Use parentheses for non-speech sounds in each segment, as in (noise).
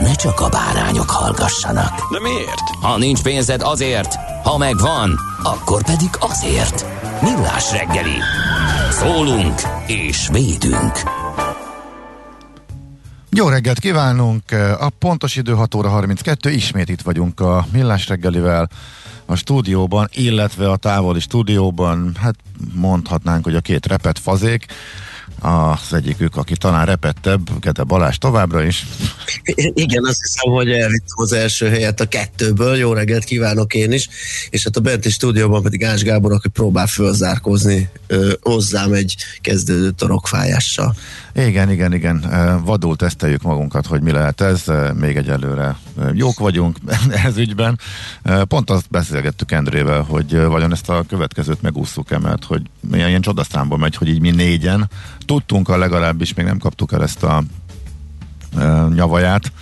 ne csak a bárányok hallgassanak. De miért? Ha nincs pénzed azért, ha megvan, akkor pedig azért. Millás reggeli. Szólunk és védünk. Jó reggelt kívánunk! A pontos idő 6 óra 32, ismét itt vagyunk a Millás reggelivel a stúdióban, illetve a távoli stúdióban, hát mondhatnánk, hogy a két repet fazék, az egyikük, aki talán repettebb, Gede Balázs továbbra is. Igen, azt hiszem, hogy elvittem az első helyet a kettőből. Jó reggelt kívánok én is. És hát a benti stúdióban pedig Ás Gábor, aki próbál fölzárkózni ö, hozzám egy kezdődő torokfájással. Igen, igen, igen. Vadul teszteljük magunkat, hogy mi lehet ez. Még egyelőre jók vagyunk (laughs) ez ügyben. Pont azt beszélgettük Endrével, hogy vajon ezt a következőt megúszuk-e, mert hogy milyen ilyen csodaszámba megy, hogy így mi négyen tudtunk, a legalábbis még nem kaptuk el ezt a nyavaját,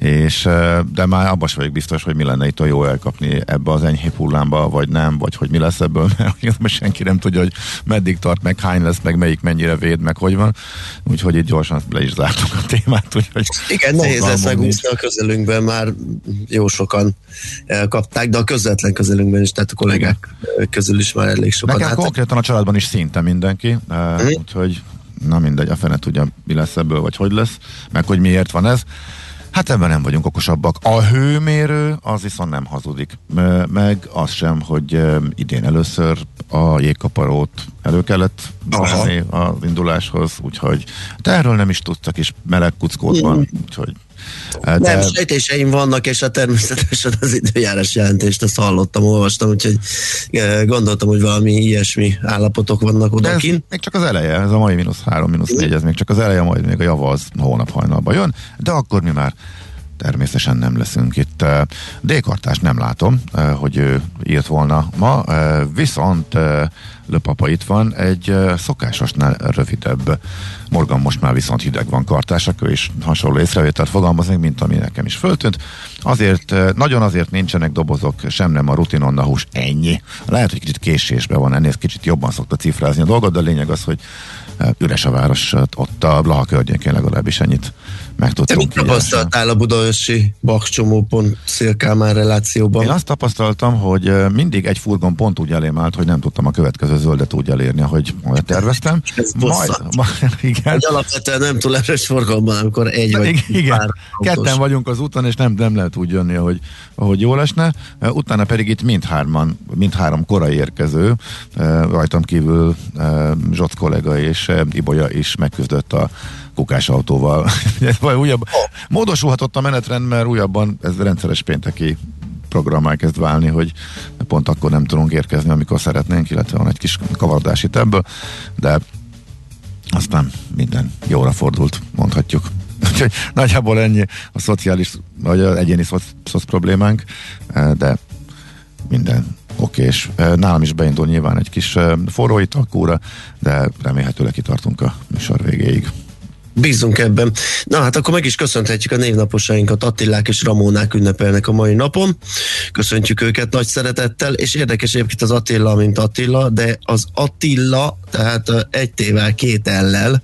és, de már abban sem vagyok biztos, hogy mi lenne itt a jó elkapni ebbe az enyhébb hullámba, vagy nem, vagy hogy mi lesz ebből, (laughs) mert most senki nem tudja, hogy meddig tart, meg hány lesz, meg melyik mennyire véd, meg hogy van. Úgyhogy itt gyorsan le is zártuk a témát. Úgyhogy Igen, nehéz lesz megúszni a közelünkben, már jó sokan elkapták, de a közvetlen közelünkben is, tehát a kollégák Igen. közül is már elég sokan. Nekem hát, konkrétan a családban is szinte mindenki, uh-huh. úgyhogy na mindegy, a fene tudja, mi lesz ebből, vagy hogy lesz, meg hogy miért van ez. Hát ebben nem vagyunk okosabbak. A hőmérő az viszont nem hazudik. Meg az sem, hogy idén először a jégkaparót elő kellett venni az induláshoz, úgyhogy te erről nem is tudtak, és meleg kuckót van, úgyhogy de... Nem, sejtéseim vannak, és a természetesen az időjárás jelentést azt hallottam, olvastam, úgyhogy gondoltam, hogy valami ilyesmi állapotok vannak odakin. még csak az eleje, ez a mai mínusz három, mínusz négy, ez még csak az eleje, majd még a java az hónap hajnalban jön, de akkor mi már természetesen nem leszünk itt. D-kartás nem látom, hogy ő írt volna ma, viszont Löpapa itt van, egy szokásosnál rövidebb. Morgan most már viszont hideg van kartások, ő is hasonló észrevételt fogalmaz meg, mint ami nekem is föltűnt. Azért, nagyon azért nincsenek dobozok, sem nem a rutinon hús, ennyi. Lehet, hogy kicsit késésben van, ennél kicsit jobban szokta cifrázni a dolgot, de a lényeg az, hogy üres a város, ott a Blaha környékén legalábbis ennyit meg tudtunk. Te mit tapasztaltál a budaörsi bakcsomópont szélkámán relációban? Én azt tapasztaltam, hogy mindig egy furgon pont úgy elém állt, hogy nem tudtam a következő zöldet úgy elérni, ahogy terveztem. (laughs) Ez majd, (laughs) majd, igen. Egy alapvetően nem túl erős forgalomban, amikor egy vagy igen. pár Ketten vagyunk az úton, és nem, nem lehet úgy jönni, ahogy, ahogy jó lesne. Utána pedig itt mindhárman, mindhárom korai érkező, rajtam kívül Zsoc kollega és Ibolya is megküzdött a kukás autóval. (laughs) Vagy újabb, módosulhatott a menetrend, mert újabban ez rendszeres pénteki programmal kezd válni, hogy pont akkor nem tudunk érkezni, amikor szeretnénk, illetve van egy kis kavarodás itt ebből, de aztán minden jóra fordult, mondhatjuk. (laughs) Úgyhogy nagyjából ennyi a szociális, vagy az egyéni szoc, szoc problémánk, de minden oké, és nálam is beindul nyilván egy kis forró italkúra, de remélhetőleg kitartunk a műsor végéig. Bízunk ebben. Na hát akkor meg is köszönhetjük a névnaposainkat, Attilák és Ramónák ünnepelnek a mai napon. Köszöntjük őket nagy szeretettel, és érdekes egyébként az Attila, mint Attila, de az Attila, tehát egy tével, két ellel,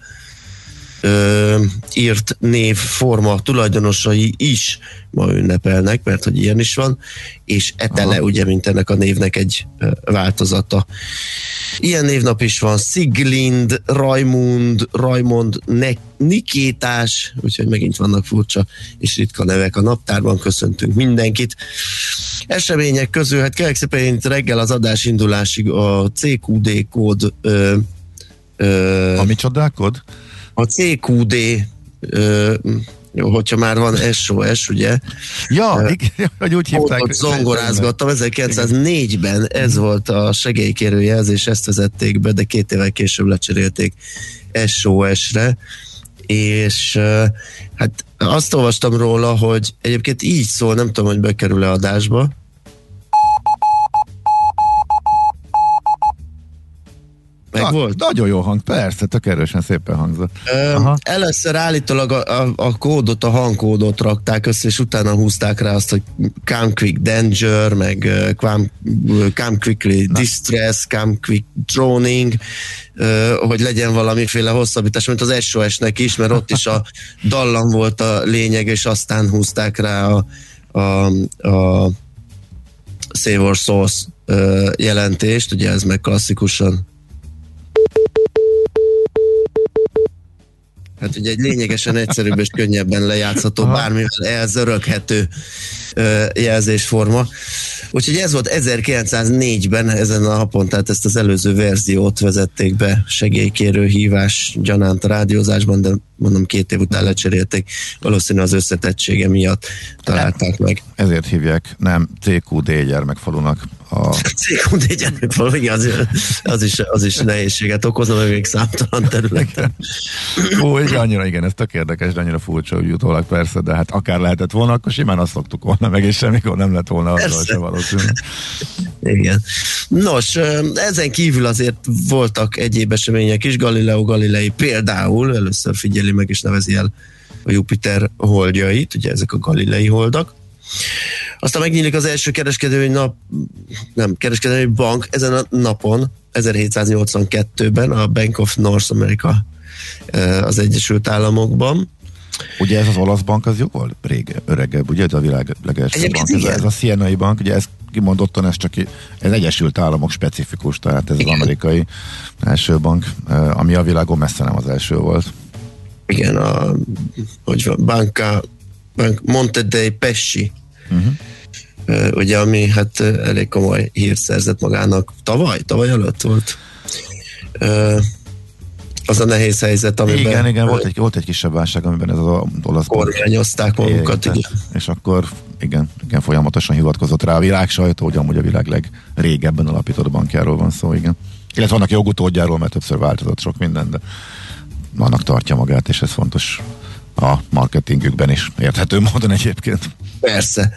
ö, írt név forma tulajdonosai is ma ünnepelnek, mert hogy ilyen is van, és Etele Aha. ugye, mint ennek a névnek egy ö, változata. Ilyen névnap is van, Siglind, Rajmund, Rajmond, ne- Nikétás, úgyhogy megint vannak furcsa és ritka nevek a naptárban, köszöntünk mindenkit. Események közül, hát kérlek szépen, reggel az adás indulásig a CQD kód ö, a micsodák kód? A CQD ö, hogyha már van SOS, ugye? Ja, uh, igen, (laughs) hogy úgy hívták. Ott zongorázgattam, 1904-ben ez volt a segélykérő jelzés, ezt vezették be, de két évvel később lecserélték SOS-re, és uh, hát azt olvastam róla, hogy egyébként így szól, nem tudom, hogy bekerül-e adásba, Meg Na, volt? Nagyon jó hang, persze, tök erősen szépen hangzott. Ö, először állítólag a, a, a kódot, a hangkódot rakták össze, és utána húzták rá azt, hogy Come Quick Danger, meg uh, come, come Quickly Na. Distress, Come Quick Droning, uh, hogy legyen valamiféle hosszabbítás, mint az SOS-nek is, mert ott is a (laughs) dallam volt a lényeg, és aztán húzták rá a, a, a Save Our Source uh, jelentést, ugye ez meg klasszikusan Hát ugye egy lényegesen egyszerűbb és könnyebben lejátszható, Aha. bármivel elzöröghető jelzésforma. Úgyhogy ez volt 1904-ben ezen a napon, tehát ezt az előző verziót vezették be segélykérő hívás gyanánt a rádiózásban, de mondom két év után lecserélték, valószínűleg az összetettsége miatt találták meg. Ezért hívják nem CQD gyermekfalunak a... (laughs) CQD gyermekfalu, igen, az, az, is, az is nehézséget okozna, meg még számtalan területen. (laughs) Ó, igen, annyira igen, ez tök érdekes, de annyira furcsa, hogy utólag persze, de hát akár lehetett volna, akkor simán azt szoktuk volna meg, és semmikor nem lett volna azzal se valószínű. Igen. Nos, ezen kívül azért voltak egyéb események is, Galileo Galilei például, először figyeli meg és nevezi el a Jupiter holdjait, ugye ezek a Galilei holdak. Aztán megnyílik az első kereskedői nap, nem, kereskedői bank ezen a napon, 1782-ben a Bank of North America az Egyesült Államokban. Ugye ez az olasz bank az jó volt? Rége, öregebb, ugye? Ez a világ legelső bank. Ez, ez a Sienai bank, ugye ez kimondottan ez csak ez Egyesült Államok specifikus, tehát ez Igen. az amerikai első bank, ami a világon messze nem az első volt. Igen, a hogy van, Banca, Bank Monte dei Pesci, uh-huh. ugye, ami hát elég komoly hírt szerzett magának tavaly, tavaly előtt volt az a nehéz helyzet, amiben... Igen, igen, volt egy, volt egy kisebb válság, amiben ez az olasz... Kormányozták magukat, igen. És akkor igen, igen, folyamatosan hivatkozott rá a világ sajtó, hogy amúgy a világ legrégebben alapított bankjáról van szó, igen. Illetve vannak jogutódjáról, mert többször változott sok minden, de annak tartja magát, és ez fontos a marketingükben is, érthető módon egyébként. Persze.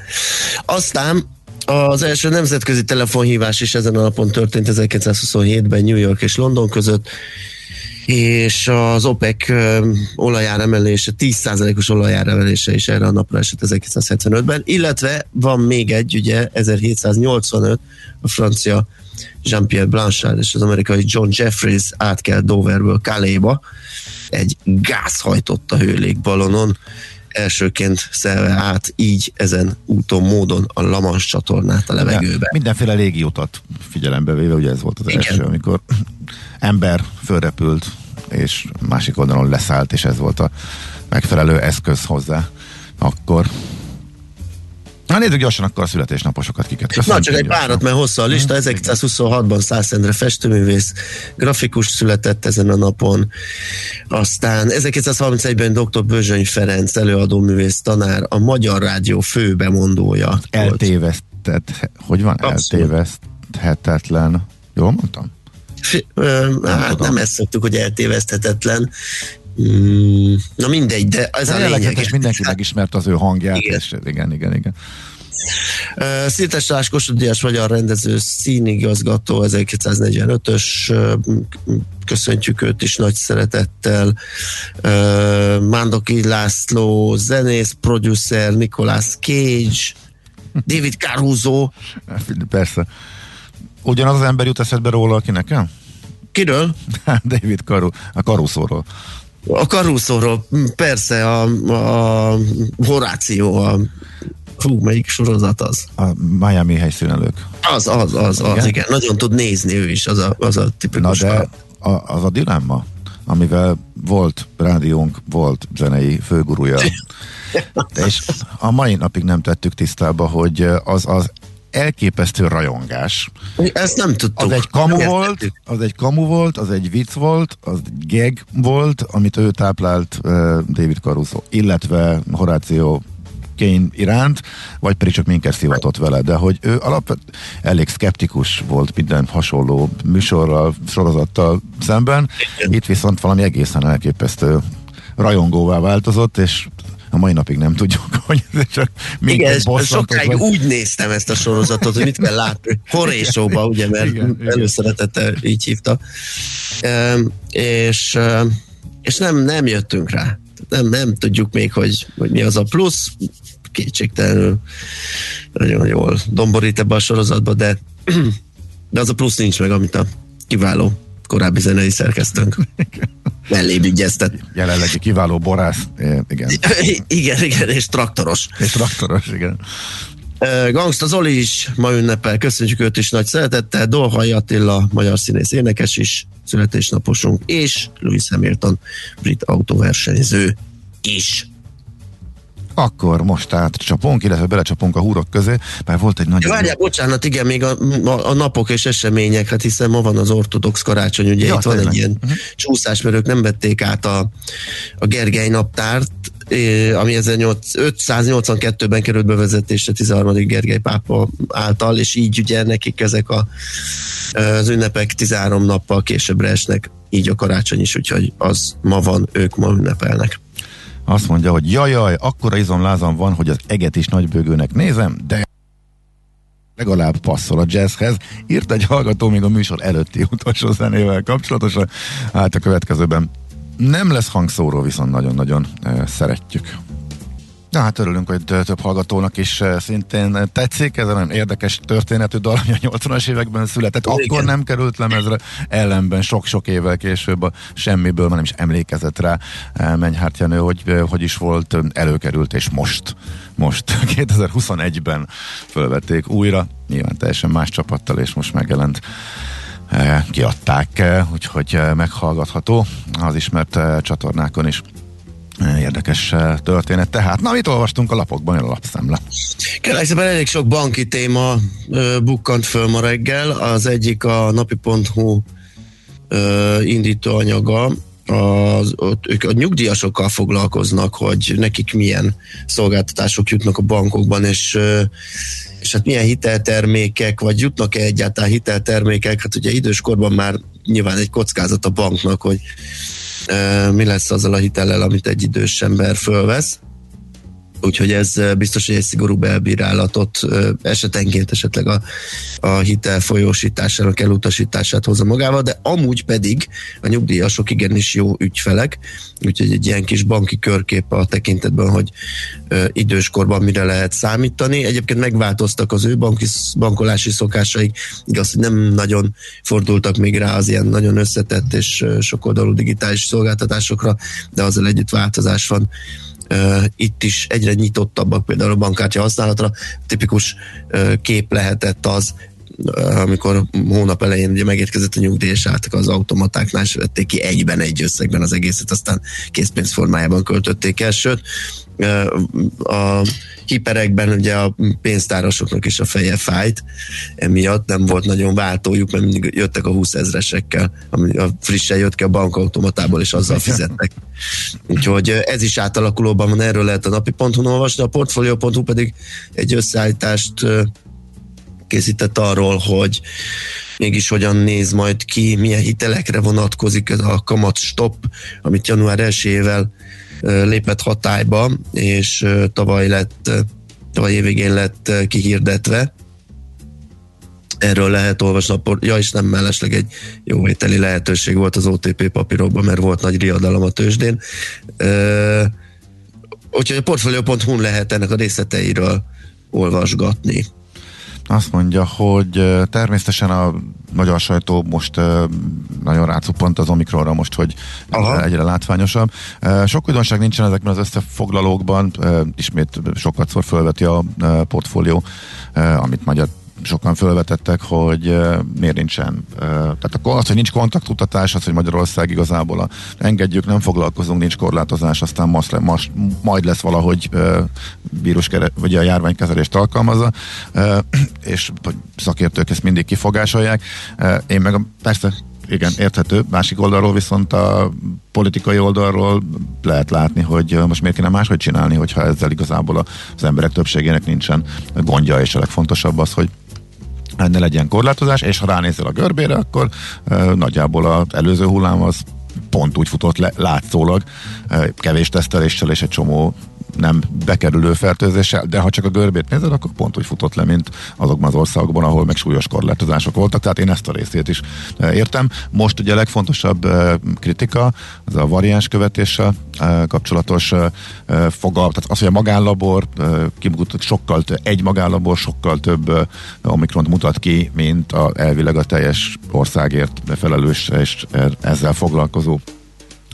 Aztán az első nemzetközi telefonhívás is ezen a napon történt 1927-ben New York és London között és az OPEC olajár emelése, 10%-os olajár emelése is erre a napra esett 1975-ben, illetve van még egy, ugye 1785, a francia Jean-Pierre Blanchard és az amerikai John Jeffries átkel Doverből Kaléba, egy gázhajtott a hőlégbalonon, elsőként szelve át így ezen úton, módon a Lamans csatornát a levegőbe. Mindenféle légiutat figyelembe véve, ugye ez volt az Igen. első, amikor ember fölrepült, és másik oldalon leszállt, és ez volt a megfelelő eszköz hozzá akkor. Na nézzük gyorsan akkor a születésnaposokat, kiket köszönjük. Na csak egy párat, mert hosszú a lista. 1926-ban Szászendre festőművész, grafikus született ezen a napon. Aztán 1931-ben dr. Bözsöny Ferenc, előadó művész tanár, a Magyar Rádió fő bemondója. Eltévesztett, hogy van? Abszolút. Eltéveszthetetlen. Jól mondtam? nem hát tudom. nem ezt szoktuk, hogy eltéveszthetetlen. Mm, na mindegy, de ez de a lényeg. És mindenki megismert az ő hangját. Igen, és igen, igen. igen. Uh, Szirtes Lás Kossuth magyar rendező, színigazgató, 1945-ös, uh, köszöntjük őt is nagy szeretettel. Uh, Mándoki László, zenész, producer, Nicolas Cage, David Caruso. (laughs) Persze. Ugyanaz az ember jut eszedbe róla, aki nekem? Kiről? (laughs) David Caru, a Caruso-ról. A Caruso-ról, persze, a, a Horáció, a Fú, melyik sorozat az? A Miami helyszínelők. Az, az, az, az, igen. igen. Nagyon tud nézni ő is, az a, az a tipikus. Na de a, az a dilemma, amivel volt rádiónk, volt zenei főgurúja, (laughs) és a mai napig nem tettük tisztába, hogy az az elképesztő rajongás. Ezt nem tudtuk. Az egy kamu volt, az egy kamu volt, az egy vicc volt, az egy gag volt, amit ő táplált uh, David Caruso, illetve Horáció Kane iránt, vagy pedig csak minket szivatott vele, de hogy ő alapvetően elég szkeptikus volt minden hasonló műsorral, sorozattal szemben, itt viszont valami egészen elképesztő rajongóvá változott, és mai napig nem tudjuk, (laughs) hogy ez csak Igen, sokáig vagy. úgy néztem ezt a sorozatot, hogy mit kell látni. (laughs) Horésóba, ugye, mert igen, így hívta. E, és, és nem, nem jöttünk rá. Nem, nem tudjuk még, hogy, hogy mi az a plusz. Kétségtelenül nagyon jól domborít ebbe a sorozatba, de, (clears throat) de az a plusz nincs meg, amit a kiváló korábbi zenei szerkesztőnk mellé ügyeztet. Jelenlegi kiváló borász, igen. (laughs) igen, igen, és traktoros. És traktoros, igen. Gangsta Zoli is ma ünnepel, köszönjük őt is nagy szeretettel, Dolhai Attila, magyar színész énekes is, születésnaposunk, és Louis Hamilton, brit autóversenyző is. Akkor most átcsapunk, illetve belecsapunk a húrok közé, mert volt egy nagy... Várjál, bocsánat, igen, még a, a, a, napok és események, hát hiszen ma van az ortodox karácsony, ugye ja, itt tényleg. van egy ilyen uh-huh. csúszás, mert ők nem vették át a, a Gergely naptárt, ami 1582-ben került bevezetésre 13. Gergely pápa által, és így ugye nekik ezek a, az ünnepek 13 nappal későbbre esnek, így a karácsony is, úgyhogy az ma van, ők ma ünnepelnek. Azt mondja, hogy jajaj, akkora izomlázam van, hogy az eget is nagybőgőnek nézem, de legalább passzol a jazzhez. Írt egy hallgató még a műsor előtti utolsó zenével kapcsolatosan. Hát a következőben nem lesz hangszóró, viszont nagyon-nagyon e, szeretjük. Na hát örülünk, hogy több hallgatónak is szintén tetszik. Ez nagyon érdekes történetű dal, ami a 80-as években született. Igen. Akkor nem került lemezre, ellenben sok-sok évvel később a semmiből már nem is emlékezett rá Mennyhárt Jenő, hogy hogy is volt, előkerült, és most, most (laughs) 2021-ben fölvették újra, nyilván teljesen más csapattal, és most megjelent kiadták, úgyhogy meghallgatható az ismert csatornákon is. Érdekes eh, történet. Tehát, na, mit olvastunk a lapokban, a lapszemle? Kérlek szépen elég sok banki téma ö, bukkant föl ma reggel. Az egyik a napi.hu ö, indító anyaga, az, ott, ők a nyugdíjasokkal foglalkoznak, hogy nekik milyen szolgáltatások jutnak a bankokban, és, és hát milyen hiteltermékek, vagy jutnak-e egyáltalán hiteltermékek, hát ugye időskorban már nyilván egy kockázat a banknak, hogy mi lesz azzal a hitellel, amit egy idős ember fölvesz. Úgyhogy ez biztos, hogy egy szigorú belbírálatot esetenként esetleg a, a hitel folyósításának elutasítását hozza magával, de amúgy pedig a nyugdíjasok igenis jó ügyfelek, úgyhogy egy ilyen kis banki körkép a tekintetben, hogy időskorban mire lehet számítani. Egyébként megváltoztak az ő banki, bankolási szokásaik, igaz, hogy nem nagyon fordultak még rá az ilyen nagyon összetett és sokoldalú digitális szolgáltatásokra, de azzal együtt változás van itt is egyre nyitottabbak például a bankkártya használatra. Tipikus kép lehetett az, amikor hónap elején ugye megérkezett a nyugdíj, és álltak az automatáknál, és vették ki egyben egy összegben az egészet, aztán készpénz formájában költötték el, sőt, a hiperekben ugye a pénztárosoknak is a feje fájt, emiatt nem volt nagyon váltójuk, mert mindig jöttek a 20 ezresekkel, ami a frissen jött ki a bankautomatából, és azzal fizettek. Úgyhogy ez is átalakulóban van, erről lehet a napi.hu olvasni, a portfolio.hu pedig egy összeállítást készített arról, hogy mégis hogyan néz majd ki, milyen hitelekre vonatkozik ez a kamat stop, amit január 1-ével lépett hatályba, és tavaly lett, tavaly évvégén lett kihirdetve. Erről lehet olvasni, ja, és nem mellesleg egy jóvételi lehetőség volt az OTP papírokban, mert volt nagy riadalom a tőzsdén. Úgyhogy a portfolio.hu lehet ennek a részleteiről olvasgatni. Azt mondja, hogy természetesen a magyar sajtó most nagyon rácuppant az Omikronra most, hogy Aha. egyre látványosabb. Sok újdonság nincsen ezekben az összefoglalókban, ismét sokat szor fölveti a portfólió, amit magyar sokan felvetettek, hogy miért nincsen. Tehát akkor az, hogy nincs kontaktutatás, az, hogy Magyarország igazából a, engedjük, nem foglalkozunk, nincs korlátozás, aztán most, le, most majd lesz valahogy víruskere, vagy a járványkezelést alkalmazza, (clears throat) és szakértők ezt mindig kifogásolják. Én meg persze igen, érthető. Másik oldalról viszont a politikai oldalról lehet látni, hogy most miért kéne máshogy csinálni, hogyha ezzel igazából az emberek többségének nincsen gondja, és a legfontosabb az, hogy ne legyen korlátozás, és ha ránézel a görbére, akkor nagyjából az előző hullám az pont úgy futott le, látszólag, kevés teszteléssel és egy csomó nem bekerülő fertőzéssel, de ha csak a görbét nézed, akkor pont úgy futott le, mint azokban az országokban, ahol meg súlyos korlátozások voltak, tehát én ezt a részét is e, értem. Most ugye a legfontosabb e, kritika, az a variáns követéssel e, kapcsolatos fogal, tehát az, hogy a magánlabor sokkal, egy magánlabor sokkal több omikront mutat ki, mint a, elvileg a teljes országért felelős és ezzel foglalkozó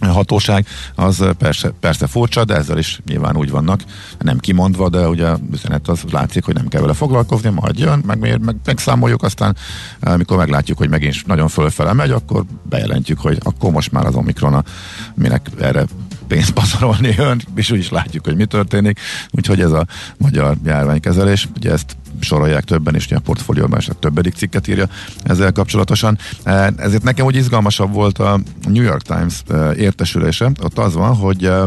hatóság, az persze, persze furcsa, de ezzel is nyilván úgy vannak, nem kimondva, de ugye üzenet az látszik, hogy nem kell vele foglalkozni, majd jön, meg, meg, meg megszámoljuk, aztán amikor meglátjuk, hogy megint nagyon fölfele megy, akkor bejelentjük, hogy akkor most már az Omikron, minek erre pénzt pazarolni jön, és úgy is látjuk, hogy mi történik. Úgyhogy ez a magyar járványkezelés, ugye ezt sorolják többen, és a portfólióban is a többedik cikket írja ezzel kapcsolatosan. E, ezért nekem úgy izgalmasabb volt a New York Times e, értesülése. Ott az van, hogy e,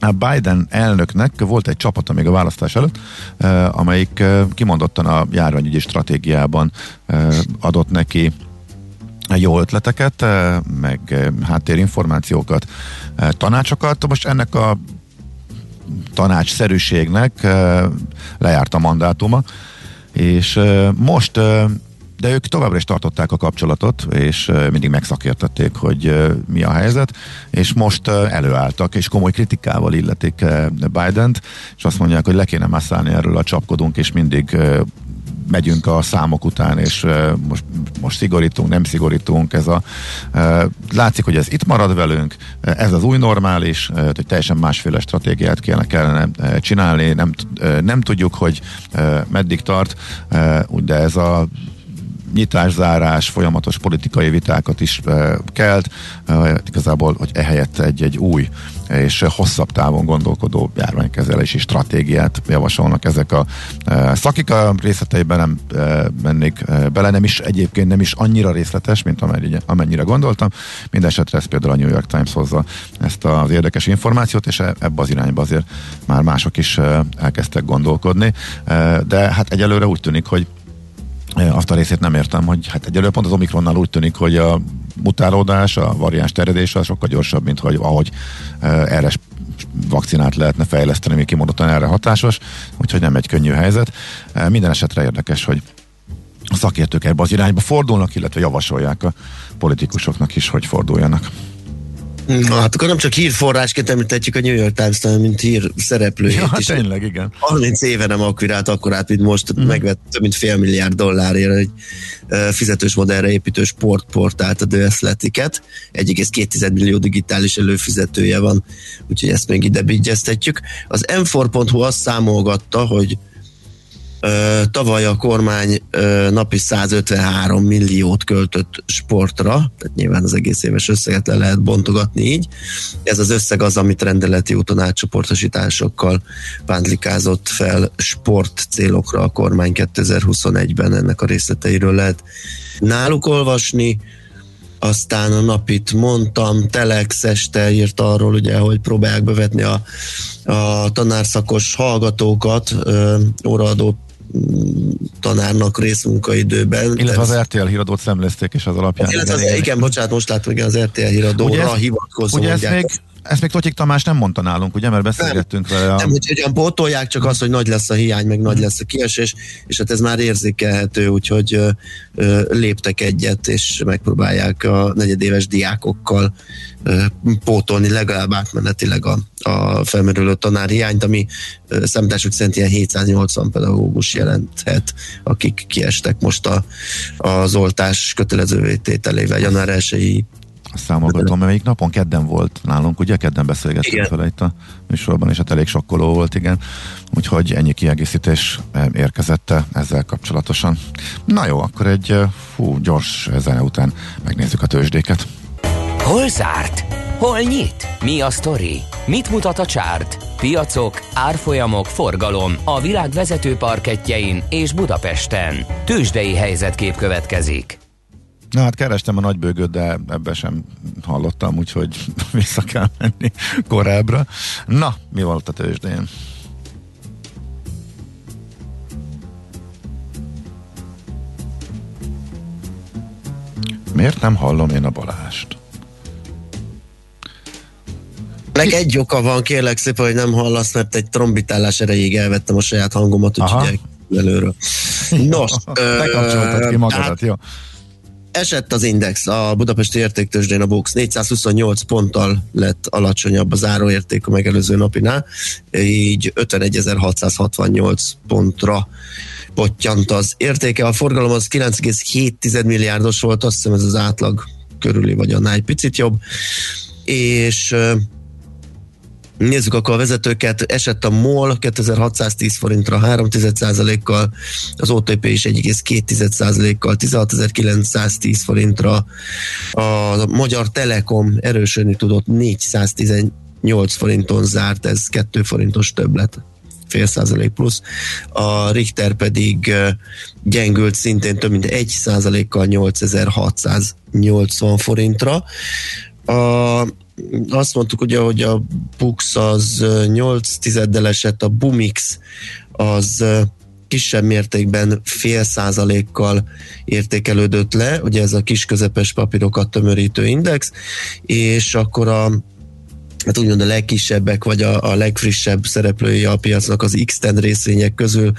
a Biden elnöknek volt egy csapata még a választás előtt, amelyik kimondottan a járványügyi stratégiában adott neki jó ötleteket, meg háttérinformációkat, tanácsokat. Most ennek a tanácsszerűségnek lejárt a mandátuma, és most de ők továbbra is tartották a kapcsolatot, és mindig megszakértették, hogy mi a helyzet, és most előálltak, és komoly kritikával illetik Biden-t, és azt mondják, hogy le kéne masszállni erről a csapkodunk, és mindig megyünk a számok után, és most, most szigorítunk, nem szigorítunk. Ez a, látszik, hogy ez itt marad velünk, ez az új normális, hogy teljesen másféle stratégiát kellene, csinálni, nem, nem tudjuk, hogy meddig tart, de ez a nyitás-zárás, folyamatos politikai vitákat is kelt, igazából, hogy ehelyett egy, egy új és hosszabb távon gondolkodó járványkezelési stratégiát javasolnak ezek a szakik. A részleteiben nem mennék bele, nem is egyébként nem is annyira részletes, mint amennyire, gondoltam. Mindenesetre ez például a New York Times hozza ezt az érdekes információt, és ebbe az irányba azért már mások is elkezdtek gondolkodni. De hát egyelőre úgy tűnik, hogy azt a részét nem értem, hogy hát egyelőre pont az Omikronnál úgy tűnik, hogy a mutálódás, a variáns terjedés az sokkal gyorsabb, mint hogy ahogy erre vakcinát lehetne fejleszteni, ami kimondottan erre hatásos, úgyhogy nem egy könnyű helyzet. Minden esetre érdekes, hogy a szakértők ebbe az irányba fordulnak, illetve javasolják a politikusoknak is, hogy forduljanak. Na, hát akkor nem csak hírforrásként említetjük a New York Times, hanem mint hír szereplőjét ja, is. tényleg, igen. 30 éve nem akvirált akkorát, mint most, mm. megvett több mint fél milliárd dollárért egy fizetős modellre építő sportportált, a The Athletic-et. 1,2 millió digitális előfizetője van, úgyhogy ezt még ide bigyeztetjük. Az m4.hu azt számolgatta, hogy Tavaly a kormány napi 153 milliót költött sportra, tehát nyilván az egész éves összeget le lehet bontogatni így. Ez az összeg az, amit rendeleti úton átcsoportosításokkal pántlikázott fel sport célokra a kormány 2021-ben, ennek a részleteiről lehet náluk olvasni aztán a napit mondtam, Telex este írt arról, ugye, hogy próbálják bevetni a, a tanárszakos hallgatókat, ö, tanárnak részmunkaidőben. Illetve az RTL híradót szemlezték, és az alapján. Illetve az, igen, igen, bocsánat, most látom, hogy az RTL híradóra hivatkozó. Ugye ezt még ezt még Totyik Tamás nem mondta nálunk, ugye, mert beszélgettünk nem, vele. A... Nem, hogy hogyan pótolják, csak az, hogy nagy lesz a hiány, meg nagy lesz a kiesés, és hát ez már érzékelhető, úgyhogy ö, ö, léptek egyet, és megpróbálják a negyedéves diákokkal ö, pótolni legalább átmenetileg a, a felmerülő tanárhiányt, ami számítások szerint ilyen 780 pedagógus jelenthet, akik kiestek most a, az oltás kötelezővé tételével január 1 számogatom, melyik napon kedden volt nálunk, ugye kedden beszélgettünk vele itt a műsorban, és hát elég sokkoló volt, igen. Úgyhogy ennyi kiegészítés érkezett ezzel kapcsolatosan. Na jó, akkor egy fú, gyors zene után megnézzük a tőzsdéket. Hol zárt? Hol nyit? Mi a sztori? Mit mutat a csárt? Piacok, árfolyamok, forgalom a világ vezető parketjein és Budapesten. Tőzsdei helyzetkép következik. Na hát kerestem a nagybőgöt, de ebbe sem hallottam, úgyhogy (laughs) vissza kell menni korábbra. Na, mi volt a tőzsdén? Miért nem hallom én a Balást? Leg egy oka van, kérlek szépen, hogy nem hallasz, mert egy trombitálás erejéig elvettem a saját hangomat, úgyhogy előről. Nos, (laughs) Bekapcsoltad ki magadat, jó? Esett az index, a Budapesti értéktősdén a BUX. 428 ponttal lett alacsonyabb a záróérték a megelőző napinál, így 51.668 pontra pottyant az értéke. A forgalom az 9,7 milliárdos volt, azt hiszem ez az átlag körüli, vagy annál egy picit jobb, és Nézzük akkor a vezetőket. Esett a MOL 2610 forintra 3% kal az OTP is 1,2%-kal 16910 forintra, a Magyar Telekom erősödni tudott 418 forinton zárt, ez 2 forintos többlet fél százalék plusz, a Richter pedig gyengült szintén több mint 1 százalékkal 8680 forintra. A azt mondtuk ugye, hogy a Bux az 8 tizeddel esett, a Bumix az kisebb mértékben fél százalékkal értékelődött le, ugye ez a kis közepes papírokat tömörítő index, és akkor a hát úgymond a legkisebbek, vagy a, a legfrissebb szereplői a piacnak az x részvények közül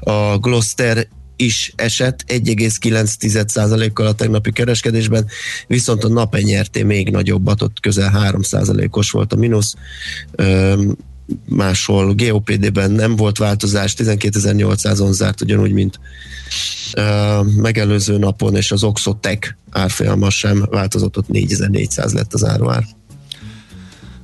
a Gloster is esett 1,9%-kal a tegnapi kereskedésben, viszont a napenyerté még nagyobbat, ott közel 3%-os volt a mínusz. Máshol GOPD-ben nem volt változás, 12.800-on zárt ugyanúgy, mint megelőző napon, és az Oxotec árfolyama sem változott, ott 4400 lett az áruár.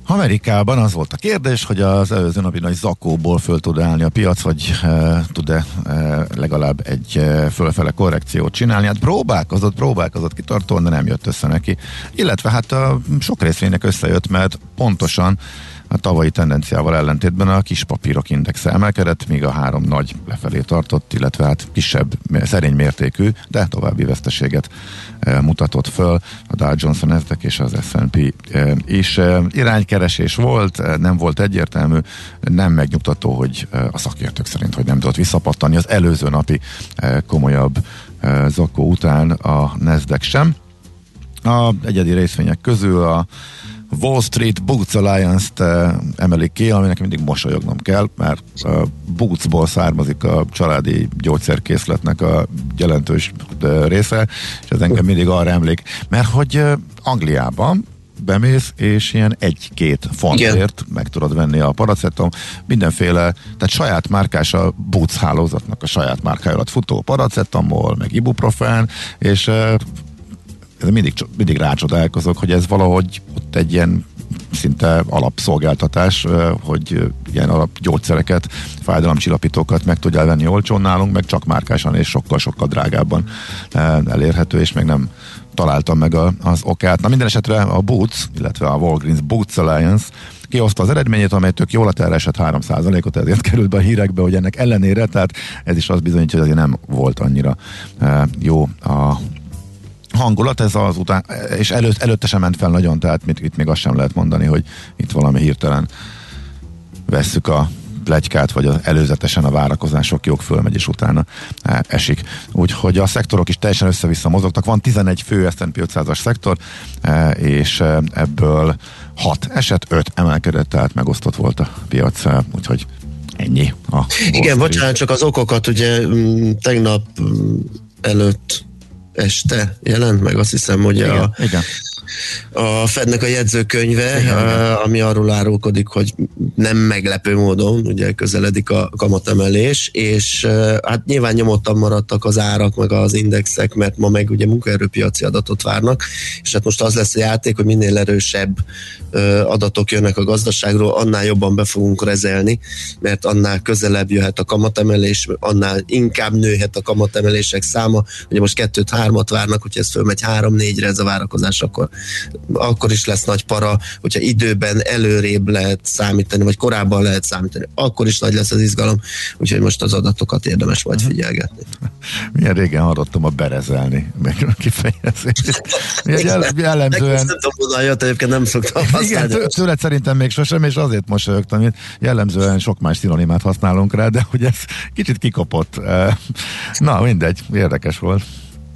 Amerikában az volt a kérdés, hogy az előző napi nagy zakóból föl tud állni a piac, vagy e, tud-e e, legalább egy e, fölfele korrekciót csinálni. Hát próbálkozott, próbálkozott kitartóan, de nem jött össze neki. Illetve hát a sok részvénynek összejött, mert pontosan a tavalyi tendenciával ellentétben a kis papírok indexe emelkedett, míg a három nagy lefelé tartott, illetve hát kisebb, szerény mértékű, de további veszteséget e, mutatott föl a Dow Jones, Nasdaq és az S&P e, is. E, iránykeresés volt, nem volt egyértelmű, nem megnyugtató, hogy a szakértők szerint, hogy nem tudott visszapattani az előző napi komolyabb zakó után a Nasdaq sem. A egyedi részvények közül a Wall Street Boots Alliance-t uh, emelik ki, aminek mindig mosolyognom kell, mert uh, Bootsból származik a családi gyógyszerkészletnek a jelentős uh, része, és ez engem mindig arra emlék, mert hogy Angliában bemész, és ilyen egy-két fontért meg tudod venni a paracetom, mindenféle, tehát saját márkás a Boots hálózatnak a saját márkája alatt futó paracetamol, meg ibuprofen, és mindig, mindig rácsodálkozok, hogy ez valahogy ott egy ilyen szinte alapszolgáltatás, hogy ilyen alapgyógyszereket, fájdalomcsillapítókat meg tudja venni olcsón nálunk, meg csak márkásan és sokkal-sokkal drágábban elérhető, és még nem találtam meg a, az okát. Na minden esetre a Boots, illetve a Walgreens Boots Alliance kihozta az eredményét, amely tök jól a esett 3%-ot, ezért (laughs) került be a hírekbe, hogy ennek ellenére, tehát ez is azt bizonyítja, hogy azért nem volt annyira jó a hangulat, ez az után, és előtt, előtte sem ment fel nagyon, tehát mit, itt még azt sem lehet mondani, hogy itt valami hirtelen vesszük a plegykát, vagy az előzetesen a várakozások jók fölmegy, és utána esik. Úgyhogy a szektorok is teljesen össze-vissza mozogtak. Van 11 fő S&P 500-as szektor, és ebből 6 eset, 5 emelkedett, tehát megosztott volt a piac, úgyhogy ennyi. A Igen, bocsánat, csak az okokat ugye tegnap előtt este jelent meg, azt hiszem, hogy igen, a, igen a Fednek a jegyzőkönyve, Igen. ami arról árulkodik, hogy nem meglepő módon ugye közeledik a kamatemelés, és hát nyilván nyomottan maradtak az árak, meg az indexek, mert ma meg ugye munkaerőpiaci adatot várnak, és hát most az lesz a játék, hogy minél erősebb adatok jönnek a gazdaságról, annál jobban be fogunk rezelni, mert annál közelebb jöhet a kamatemelés, annál inkább nőhet a kamatemelések száma. Ugye most kettőt, hármat várnak, hogyha ez fölmegy három-négyre ez a várakozás, akkor akkor is lesz nagy para, hogyha időben előrébb lehet számítani, vagy korábban lehet számítani, akkor is nagy lesz az izgalom, úgyhogy most az adatokat érdemes majd mhm. figyelgetni. Milyen régen hallottam a berezelni meg a kifejezést. jellemzően... Nem tudom, jött, egyébként nem szoktam használni. Igen, tőled szerintem még sosem, és azért mosolyogtam, hogy jellemzően sok más szinonimát használunk rá, de hogy ez kicsit kikapott. Na, mindegy, érdekes volt.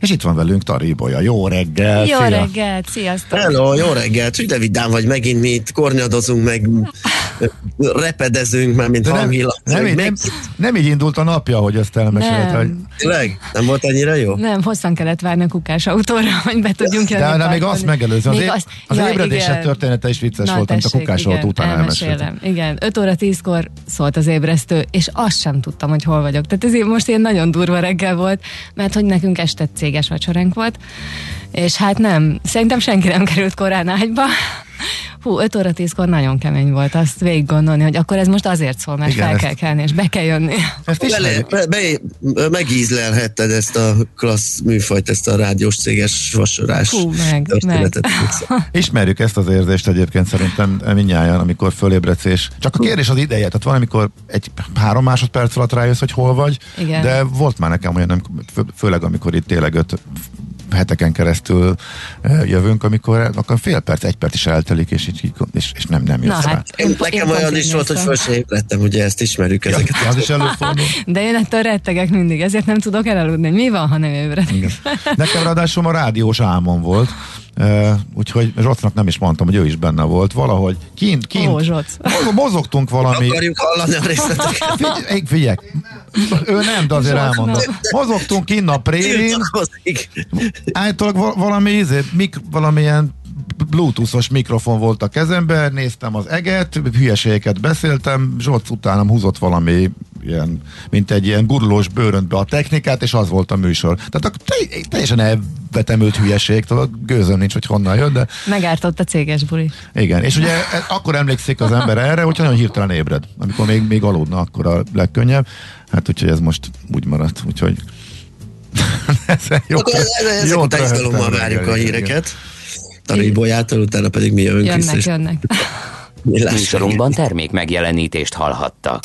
És itt van velünk Tari. Jó reggel! Jó szia. reggelt, sziasztok! Hello, jó reggelt! Hogy de vidám vagy megint mi itt kornyadozunk, meg repedezünk, már mint hangillat. Nem, nem, nem, nem, így indult a napja, hogy ezt elmesélt. Hogy... Tényleg? Nem volt ennyire jó? Nem, hosszan kellett várni a kukás autóra, (laughs) hogy be tudjunk jönni. De, de még azt megelőző. Az, még az, az ja, ébredésed története is vicces Na, volt, amit a kukás autó után elmeséltem. Igen, 5 óra 10-kor szólt az ébresztő, és azt sem tudtam, hogy hol vagyok. Tehát ez most ilyen nagyon durva reggel volt, mert hogy nekünk este céges vacsoránk volt, és hát nem, szerintem senki nem került korán ágyba, Hú, 5 óra 10-kor nagyon kemény volt azt végig gondolni, hogy akkor ez most azért szól, mert Igen, fel ezt... kell kelni, és be kell jönni. Ezt is Bele, be, be, megízlelhetted ezt a klassz műfajt, ezt a rádiós céges vasorás Hú, meg, meg. Ismerjük ezt az érzést egyébként szerintem minnyáján, amikor fölébredsz, és csak a kérdés az ideje, tehát van, amikor egy három másodperc alatt rájössz, hogy hol vagy, Igen. de volt már nekem olyan, főleg amikor itt tényleg öt heteken keresztül jövünk, akkor, akkor fél perc, egy perc is eltelik, és, így, és, és nem, nem jössz Na, hát, én, Nekem én olyan is volt, hogy föl se ébredtem, ugye ezt ismerjük ja, ezeket. Az is előfordul. (laughs) De én ettől rettegek mindig, ezért nem tudok elaludni. Mi van, ha nem ébredek? Nekem ráadásul a rádiós álmom volt, úgyhogy Zsocnak nem is mondtam, hogy ő is benne volt. Valahogy kint, kint Ó, Zsoc. mozogtunk valami... Akarjuk hallani a részleteket. (laughs) Figyelj, figyelj, ő nem, de azért elmondom. Mozogtunk kint a prérin. Állítólag valami, izé, mik, valamilyen bluetoothos mikrofon volt a kezemben, néztem az eget, hülyeségeket beszéltem, Zsolt utánam húzott valami ilyen, mint egy ilyen gurulós bőröntbe a technikát, és az volt a műsor. Tehát akkor teljesen elvetemült hülyeség, tudod, gőzöm nincs, hogy honnan jön, de... Megártott a céges buli. Igen, és ugye e, akkor emlékszik az ember erre, hogyha nagyon hirtelen ébred, amikor még, még aludna, akkor a legkönnyebb. Hát úgyhogy ez most úgy maradt, úgyhogy (laughs) ez jó, jó izgalommal várjuk a híreket. Tarai Bolyától, utána pedig mi jövünk jönnek, vissza. Jönnek, Műsorunkban termék megjelenítést hallhattak.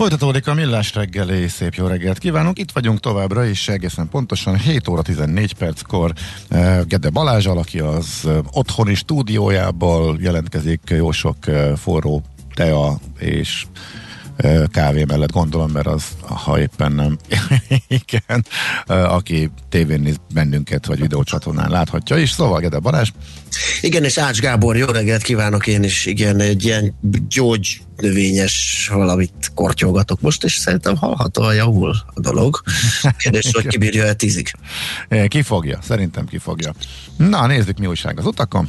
Folytatódik a millás reggeli, szép jó reggelt kívánunk. Itt vagyunk továbbra is egészen pontosan 7 óra 14 perckor. Eh, Gede Balázs, aki az eh, otthoni stúdiójából jelentkezik jó sok eh, forró tea és kávé mellett gondolom, mert az, ha éppen nem, (laughs) igen, aki tévén néz bennünket, vagy videócsatornán láthatja is. Szóval Gede Balázs. Igen, és Ács Gábor, jó reggelt kívánok én is. Igen, egy ilyen gyógy növényes valamit kortyolgatok most, és szerintem hallhatóan javul a dolog. Kérdés, hogy kibírja-e tízig? Ki fogja? Szerintem ki fogja. Na, nézzük mi újság az utakon.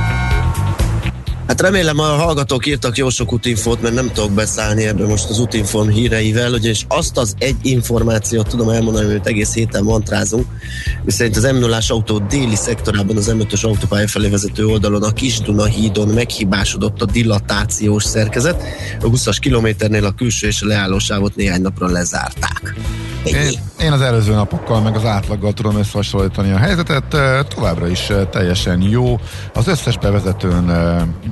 Hát remélem a hallgatók írtak jó sok útinfót, mert nem tudok beszállni ebbe most az útinfon híreivel, ugyanis azt az egy információt tudom elmondani, hogy egész héten mantrázunk, szerint az m 0 autó déli szektorában az M5-ös autópálya felé vezető oldalon a Kisduna hídon meghibásodott a dilatációs szerkezet. A 20-as kilométernél a külső és a leállósávot néhány napra lezárták. Én, én az előző napokkal, meg az átlaggal tudom összehasonlítani a helyzetet. Továbbra is teljesen jó. Az összes bevezetőn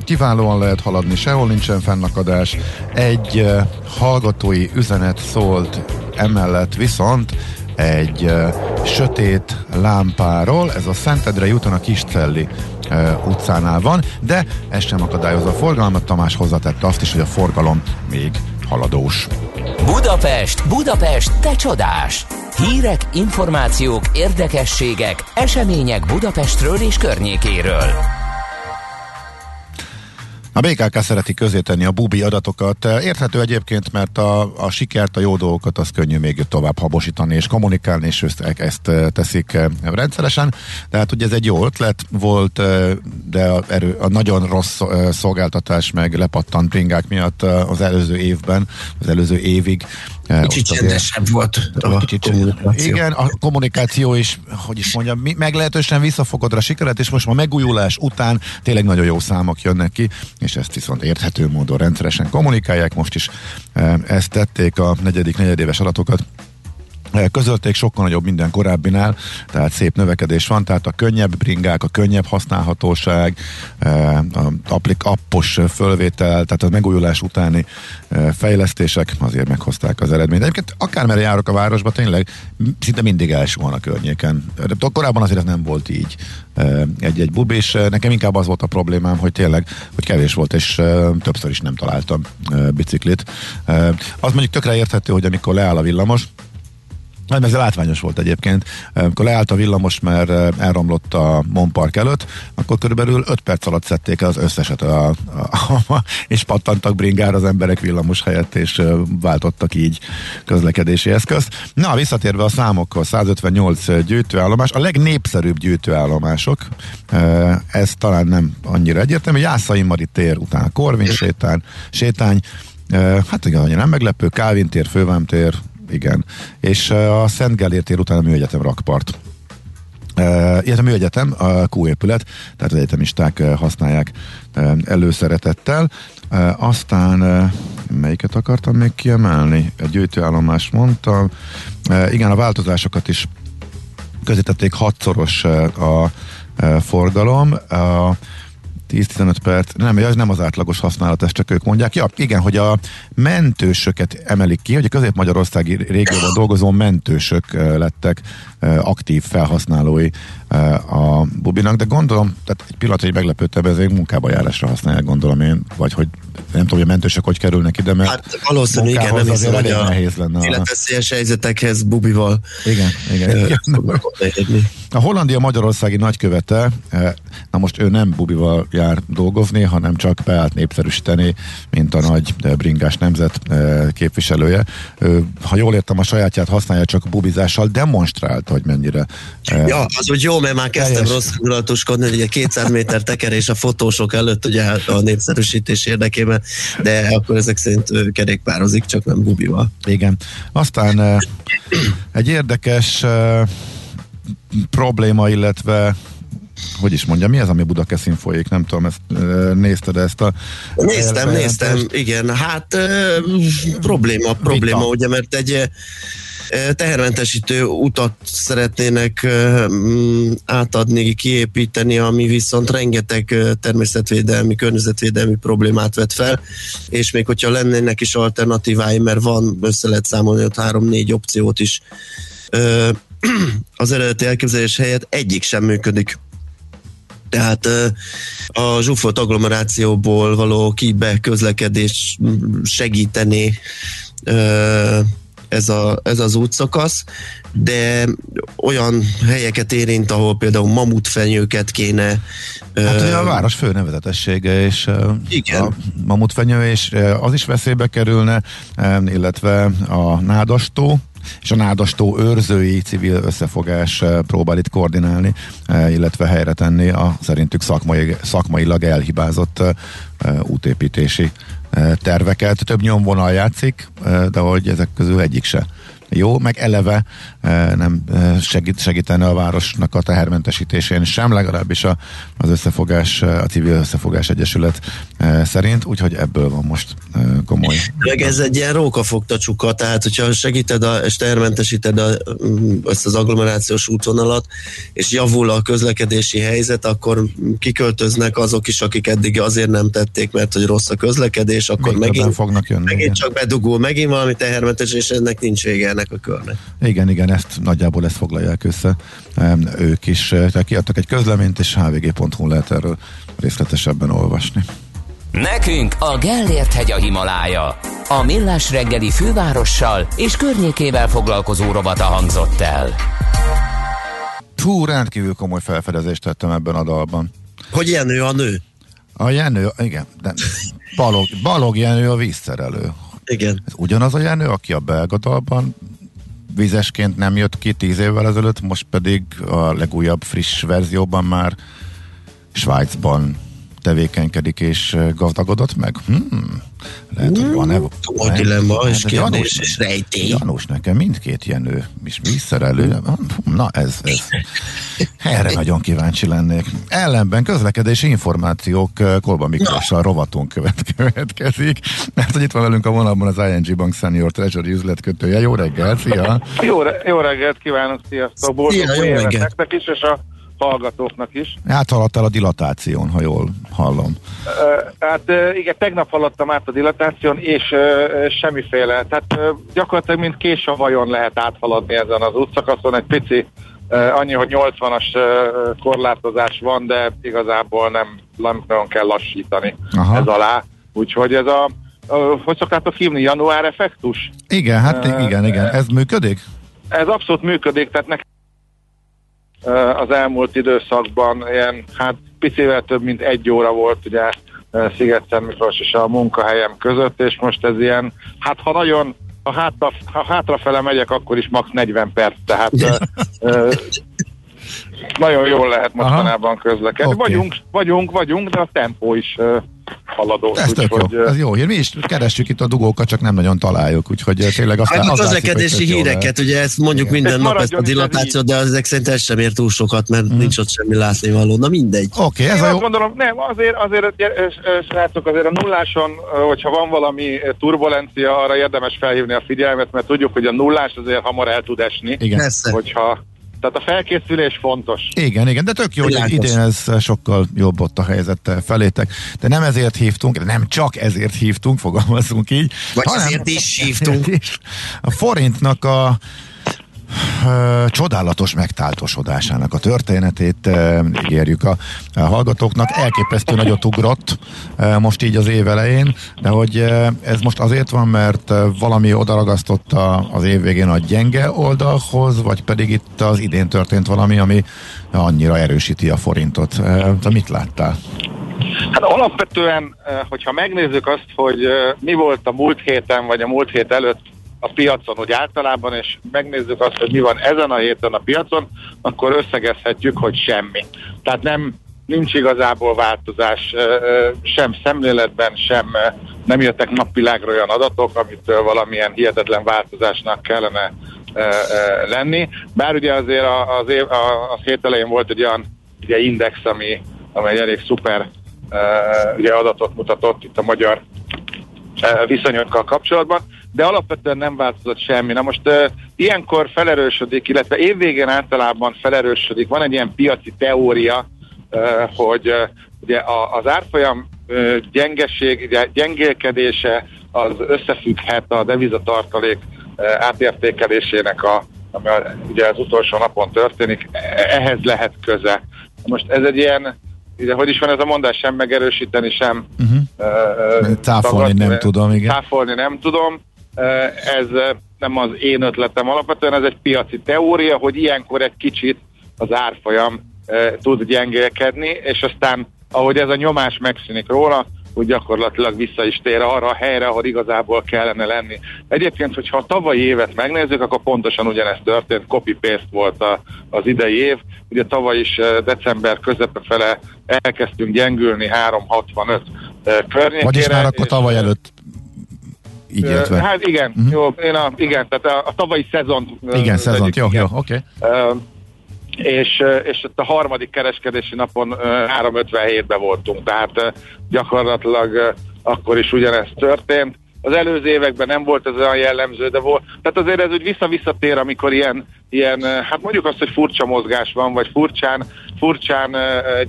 kiválóan lehet haladni, sehol nincsen fennakadás. Egy hallgatói üzenet szólt emellett viszont egy uh, sötét lámpáról, ez a Szentedre úton a Kiscelli uh, utcánál van, de ez sem akadályozza a forgalmat, Tamás hozzátette azt is, hogy a forgalom még haladós. Budapest, Budapest, te csodás! Hírek, információk, érdekességek, események Budapestről és környékéről. A BKK szereti közéteni a bubi adatokat. Érthető egyébként, mert a, a sikert, a jó dolgokat az könnyű még tovább habosítani és kommunikálni, és ezt, ezt teszik rendszeresen. Tehát ugye ez egy jó ötlet volt, de a, erő, a nagyon rossz szolgáltatás meg lepattant bringák miatt az előző évben, az előző évig Kicsit csendesebb volt a, a kicsit kommunikáció. Igen, a kommunikáció is, hogy is mondjam, meglehetősen visszafogodra sikeret, és most a megújulás után tényleg nagyon jó számok jönnek ki, és ezt viszont érthető módon rendszeresen kommunikálják. Most is ezt tették a negyedik negyedéves adatokat közölték, sokkal nagyobb minden korábbinál, tehát szép növekedés van, tehát a könnyebb bringák, a könnyebb használhatóság, a applik, appos fölvétel, tehát a megújulás utáni fejlesztések azért meghozták az eredményt. Egyébként akármerre járok a városba, tényleg szinte mindig első van a környéken. De korábban azért ez nem volt így egy-egy bub, és nekem inkább az volt a problémám, hogy tényleg, hogy kevés volt, és többször is nem találtam biciklit. Az mondjuk tökre érthető, hogy amikor leáll a villamos, nem, ez látványos volt egyébként. Amikor leállt a villamos, mert elromlott a Monpark előtt, akkor körülbelül 5 perc alatt szedték el az összeset, a, a, a, és pattantak bringára az emberek villamos helyett, és váltottak így közlekedési eszközt. Na, visszatérve a számokhoz, 158 gyűjtőállomás, a legnépszerűbb gyűjtőállomások, ez talán nem annyira egyértelmű, Jászai Mari tér után Korvin sétány, sétány Hát igen, annyira nem meglepő, Kávin tér, Fővám tér, igen. És a Szent Gellért tér után a Műegyetem rakpart. Illetve a műegyetem, a Q épület, tehát az egyetemisták használják előszeretettel. Aztán melyiket akartam még kiemelni? Egy gyűjtőállomás mondtam. Igen, a változásokat is közítették hatszoros a forgalom. Uh, 10-15 perc, nem, ez nem az átlagos használat, ezt csak ők mondják. Ja, igen, hogy a mentősöket emelik ki, hogy a közép-magyarországi régióban dolgozó mentősök lettek aktív felhasználói a Bubinak, de gondolom, tehát egy pillanat, hogy meglepődtem, ez egy munkába járásra használják, gondolom én, vagy hogy nem tudom, hogy a mentősök hogy kerülnek ide, mert hát valószínűleg igen, nem hiszem, hogy a nehéz lenne. Életveszélyes helyzetekhez Bubival igen, igen. igen. (laughs) A Hollandia Magyarországi nagykövete, na most ő nem Bubival jár dolgozni, hanem csak beállt népszerűsíteni, mint a nagy bringás nemzet képviselője. Ő, ha jól értem, a sajátját használja csak bubizással, demonstrált, hogy mennyire. Ja, az úgy jó, mert már kezdtem teljes... rossz indulatoskodni, hogy ugye 200 méter tekerés a fotósok előtt ugye a népszerűsítés érdekében, de akkor ezek szerint kerékpározik, csak nem bubival. Igen. Aztán egy érdekes probléma, illetve hogy is mondja, mi az, ami Budakeszin folyik? Nem tudom, ezt nézted ezt a... Néztem, néztem, igen. Hát probléma, probléma, Vita. ugye, mert egy tehermentesítő utat szeretnének mm, átadni, kiépíteni, ami viszont rengeteg természetvédelmi, környezetvédelmi problémát vet fel, és még hogyha lennének is alternatívái, mert van, össze lehet számolni ott három-négy opciót is, (clears throat) az eredeti elképzelés helyett egyik sem működik. Tehát a zsúfolt agglomerációból való kibe közlekedés segíteni ez, a, ez az útszakasz, de olyan helyeket érint, ahol például mamutfenyőket kéne. Hát uh, a város fő nevezetessége, és igen. a mamutfenyő, és az is veszélybe kerülne, illetve a nádastó, és a nádastó őrzői civil összefogás próbál itt koordinálni, illetve helyre tenni a szerintük szakmai, szakmailag elhibázott útépítési terveket. Több nyomvonal játszik, de hogy ezek közül egyik se jó, meg eleve nem segít, segítene a városnak a tehermentesítésén sem, legalábbis a, az összefogás, a civil összefogás egyesület szerint, úgyhogy ebből van most komoly. Meg ez egy ilyen rókafogta csuka, tehát hogyha segíted a, és tehermentesíted a, mm, ezt az agglomerációs útvonalat, és javul a közlekedési helyzet, akkor kiköltöznek azok is, akik eddig azért nem tették, mert hogy rossz a közlekedés, akkor Még megint, fognak jönni, megint igen. csak bedugul, megint valami tehermentes, és ennek nincs vége ennek a körnek. Igen, igen, ezt nagyjából ezt foglalják össze ők is. Tehát kiadtak egy közleményt, és hvg.hu lehet erről részletesebben olvasni. Nekünk a Gellért hegy a Himalája. A Millás reggeli fővárossal és környékével foglalkozó robata hangzott el. Fú, rendkívül komoly felfedezést tettem ebben a dalban. Hogy Jenő a nő? A Jenő, igen, de Balog, Balog Jenő a vízszerelő. Igen. Ez ugyanaz a Jenő, aki a belga dalban vizesként nem jött ki tíz évvel ezelőtt, most pedig a legújabb friss verzióban már Svájcban tevékenykedik és gazdagodott meg? Hmm. Lehet, hogy van-e... A dilemma és kérdés és rejtély. Janus, nekem mindkét Jenő is vízszerelő. Na ez, ez. Erre nagyon kíváncsi lennék. Ellenben közlekedési információk Kolba Miklóssal rovatunk következik. Mert hogy itt van velünk a vonalban az ING Bank Senior Treasury üzletkötője. Jó reggel, szia! Jó, jó reggelt kívánok, sziasztok! Boldog Szia, jó reggelt! nektek is, és a hallgatóknak is. Áthaladtál a dilatáción, ha jól hallom. Hát igen, tegnap haladtam át a dilatáción, és semmiféle, tehát gyakorlatilag mint kés a vajon lehet áthaladni ezen az útszakaszon, egy pici annyi, hogy 80-as korlátozás van, de igazából nem, nem nagyon kell lassítani Aha. ez alá. Úgyhogy ez a, hogy szoktátok hívni, január effektus? Igen, hát igen, igen. Ez működik? Ez abszolút működik, tehát nekem az elmúlt időszakban ilyen, hát picivel több mint egy óra volt ugye sziget Miklós és a munkahelyem között, és most ez ilyen, hát ha nagyon ha, hátra, ha hátrafele megyek, akkor is max 40 perc, tehát ö, nagyon jól lehet mostanában közlekedni. Okay. Vagyunk, vagyunk, vagyunk, de a tempó is haladó. Ez tök jó. Ez jó hír. Mi is keressük itt a dugókat, csak nem nagyon találjuk, úgyhogy tényleg aztán hát a közlekedési híreket, ugye ezt mondjuk Igen. minden nap ezt a dilatációt, de ezek szerint ez sem ér túl sokat, mert mm. nincs ott semmi látnivaló. Na mindegy. Oké, okay, ez Én a jó. gondolom, nem, azért, azért srácok, azért a nulláson, hogyha van valami turbulencia, arra érdemes felhívni a figyelmet, mert tudjuk, hogy a nullás azért hamar el tud esni. Igen. Hogyha tehát a felkészülés fontos. Igen, igen, de tök jó, hogy idén ez sokkal jobb ott a helyzet felétek. De nem ezért hívtunk, nem csak ezért hívtunk, fogalmazunk így. Vagy hanem, ezért is hívtunk. (laughs) A forintnak a csodálatos megtáltosodásának a történetét ígérjük a, hallgatóknak. Elképesztő nagyot ugrott most így az év elején, de hogy ez most azért van, mert valami odaragasztotta az év végén a gyenge oldalhoz, vagy pedig itt az idén történt valami, ami annyira erősíti a forintot. Te mit láttál? Hát alapvetően, hogyha megnézzük azt, hogy mi volt a múlt héten, vagy a múlt hét előtt a piacon úgy általában, és megnézzük azt, hogy mi van ezen a héten a piacon, akkor összegezhetjük, hogy semmi. Tehát nem, nincs igazából változás sem szemléletben, sem nem jöttek napvilágra olyan adatok, amitől valamilyen hihetetlen változásnak kellene lenni. Bár ugye azért az, év, az hét elején volt egy olyan ugye index, ami, ami egy elég szuper ugye adatot mutatott itt a magyar viszonyokkal kapcsolatban, de alapvetően nem változott semmi. Na most uh, ilyenkor felerősödik, illetve évvégén általában felerősödik, van egy ilyen piaci teória, uh, hogy uh, ugye a, az árfolyam uh, gyengeség, ugye gyengélkedése az összefügghet a devizatartalék uh, átértékelésének a ami a, ugye az utolsó napon történik, ehhez lehet köze. Most ez egy ilyen ugye, hogy is van ez a mondás, sem megerősíteni, sem uh-huh. cáfolni nem tudom, igen. Cáfolni nem tudom. Ez nem az én ötletem alapvetően, ez egy piaci teória, hogy ilyenkor egy kicsit az árfolyam tud gyengélkedni, és aztán ahogy ez a nyomás megszűnik róla, úgy gyakorlatilag vissza is tér arra a helyre, ahol igazából kellene lenni. Egyébként, hogyha a tavalyi évet megnézzük, akkor pontosan ugyanezt történt, copy-paste volt a, az idei év. Ugye tavaly is december közepe fele elkezdtünk gyengülni 365 környékére. Vagyis már akkor tavaly előtt így értve. Hát igen, uh-huh. jó, én a, igen, tehát a, a tavalyi szezon. Igen, szezont, jó, jó, oké. Okay. Uh, és, és ott a harmadik kereskedési napon 357-ben voltunk, tehát gyakorlatilag akkor is ugyanezt történt. Az előző években nem volt ez olyan jellemző, de volt. Tehát azért ez úgy vissza-visszatér, amikor ilyen, ilyen, hát mondjuk azt, hogy furcsa mozgás van, vagy furcsán, furcsán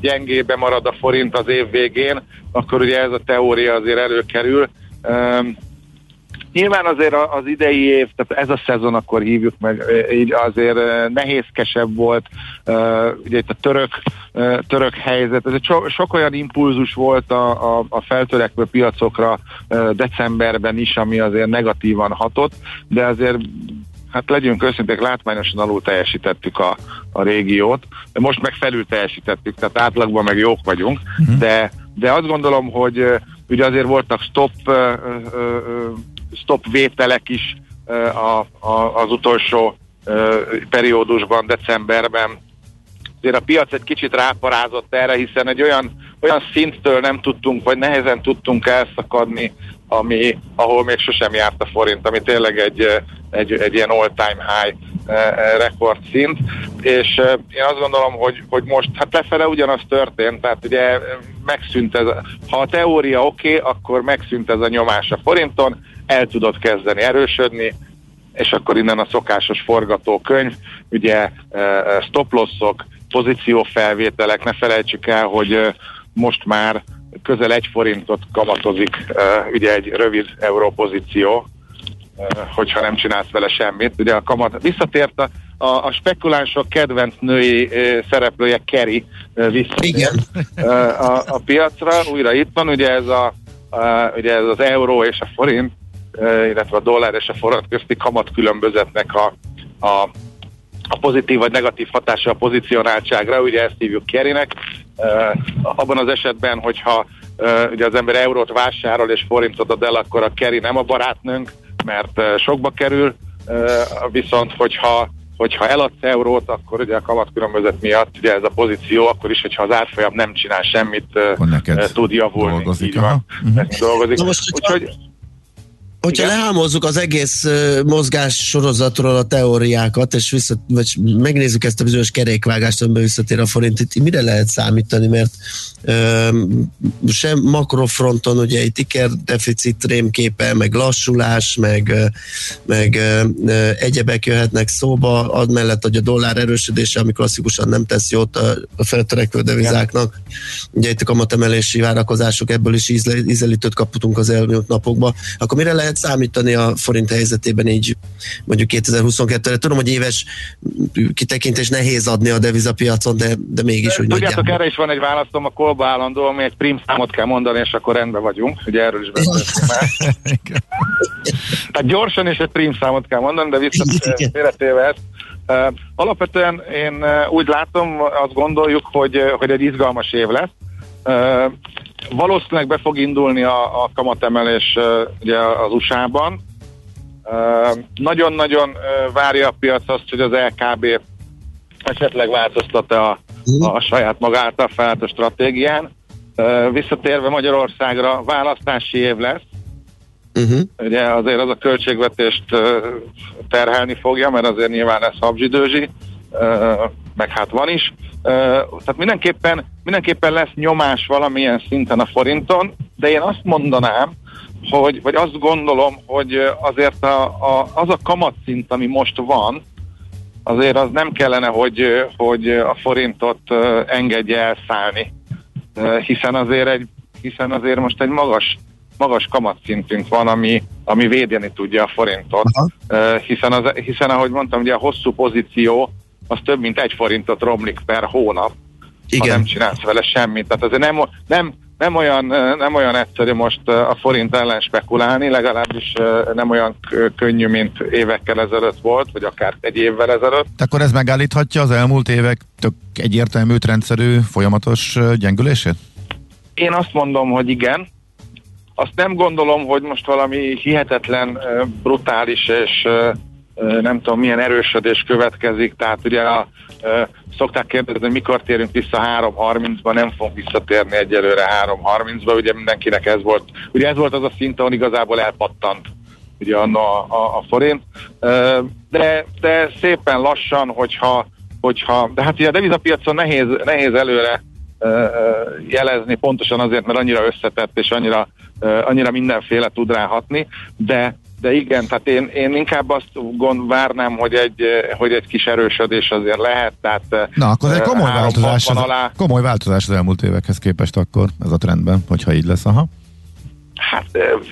gyengébe marad a forint az év végén, akkor ugye ez a teória azért előkerül. Nyilván azért az idei év, tehát ez a szezon, akkor hívjuk meg, így azért nehézkesebb volt, ugye itt a török, török helyzet, ez so, sok olyan impulzus volt a, a, a feltörekvő piacokra decemberben is, ami azért negatívan hatott, de azért hát legyünk őszinték, látmányosan alul teljesítettük a, a régiót, most meg felül teljesítettük, tehát átlagban meg jók vagyunk, uh-huh. de, de azt gondolom, hogy ugye azért voltak stop stop vételek is a, a, az utolsó periódusban, decemberben. Azért a piac egy kicsit ráparázott erre, hiszen egy olyan, olyan szinttől nem tudtunk, vagy nehezen tudtunk elszakadni, ami, ahol még sosem járt a forint, ami tényleg egy, egy, egy ilyen all-time high rekord szint, és én azt gondolom, hogy, hogy most hát lefele ugyanaz történt, tehát ugye megszűnt ez, ha a teória oké, okay, akkor megszűnt ez a nyomás a forinton, el tudod kezdeni erősödni, és akkor innen a szokásos forgatókönyv, ugye stoplosszok, pozíciófelvételek, ne felejtsük el, hogy most már közel egy forintot kamatozik ugye egy rövid európozíció, hogyha nem csinálsz vele semmit. Ugye a kamat visszatért a, a, a spekulánsok kedvenc női szereplője Kerry visszatért a, a piacra, újra itt van, ugye ez a, a ugye ez az euró és a forint illetve a dollár és a forint közti kamat különbözetnek a, a, a pozitív vagy negatív hatása a pozicionáltságra, ugye ezt hívjuk kerinek. Abban az esetben, hogyha ugye az ember eurót vásárol és forintot ad el, akkor a keri nem a barátnőnk, mert sokba kerül, viszont hogyha hogyha eladsz eurót, akkor ugye a kamatkülönbözet miatt ugye ez a pozíció, akkor is, hogyha az árfolyam nem csinál semmit, tud javulni. Dolgozik, Így van. Uh-huh. dolgozik. Na most, Úgyhogy Hogyha Igen? lehámozzuk az egész mozgás sorozatról a teóriákat, és vissza, vagy megnézzük ezt a bizonyos kerékvágást, amiben visszatér a forint, itt mire lehet számítani, mert uh, sem makrofronton ugye egy ticker deficit rémképe, meg lassulás, meg, meg uh, egyebek jöhetnek szóba, ad mellett, hogy a dollár erősödése, ami klasszikusan nem tesz jót a, a feltörekvő devizáknak. Ugye itt a kamatemelési várakozások, ebből is ízelítőt kaptunk az elmúlt napokban. Akkor mire lehet lehet számítani a forint helyzetében így mondjuk 2022-re? Tudom, hogy éves kitekintés nehéz adni a devizapiacon, de, de mégis úgy Tudjátok, nagyjából. erre is van egy választom a kolba állandó, ami egy prim számot kell mondani, és akkor rendben vagyunk. Ugye erről is beszéltünk már. (laughs) Tehát gyorsan és egy prim számot kell mondani, de visszatérve ezt. Uh, alapvetően én uh, úgy látom, azt gondoljuk, hogy, uh, hogy egy izgalmas év lesz. Valószínűleg be fog indulni a, a kamatemelés ugye az USA-ban. Nagyon-nagyon várja a piac azt, hogy az LKB esetleg változtat-e a, a saját magát a felállt a stratégián. Visszatérve Magyarországra választási év lesz, Uh-huh. Ugye azért az a költségvetést terhelni fogja, mert azért nyilván ez habzsidőzsi, meg hát van is. Tehát mindenképpen, mindenképpen lesz nyomás valamilyen szinten a forinton, de én azt mondanám, hogy, vagy azt gondolom, hogy azért a, a, az a kamatszint, ami most van, azért az nem kellene, hogy, hogy a forintot engedje elszállni. Hiszen azért, egy, hiszen azért most egy magas, magas kamatszintünk van, ami, ami védeni tudja a forintot. Aha. Hiszen, az, hiszen, ahogy mondtam, ugye a hosszú pozíció az több mint egy forintot romlik per hónap. Igen. ha nem csinálsz vele semmit. Tehát azért nem, nem, nem olyan, nem olyan egyszerű most a forint ellen spekulálni, legalábbis nem olyan könnyű, mint évekkel ezelőtt volt, vagy akár egy évvel ezelőtt. De akkor ez megállíthatja az elmúlt évek tök egyértelmű, rendszerű, folyamatos gyengülését? Én azt mondom, hogy igen. Azt nem gondolom, hogy most valami hihetetlen, brutális és nem tudom milyen erősödés következik, tehát ugye a, szokták kérdezni, hogy mikor térünk vissza 3.30-ba, nem fogunk visszatérni egyelőre 3.30-ba, ugye mindenkinek ez volt, ugye ez volt az a szint, ahol igazából elpattant ugye a, a, a forint, de, de szépen lassan, hogyha, hogyha de hát ugye a devizapiacon nehéz, nehéz előre jelezni, pontosan azért, mert annyira összetett és annyira, annyira mindenféle tud ráhatni, de de igen, tehát én, én inkább azt gond, várnám, hogy egy, hogy egy kis erősödés azért lehet. Tehát, Na, akkor ez egy komoly változás, az, alá. komoly változás az elmúlt évekhez képest akkor ez a trendben, hogyha így lesz, aha. Hát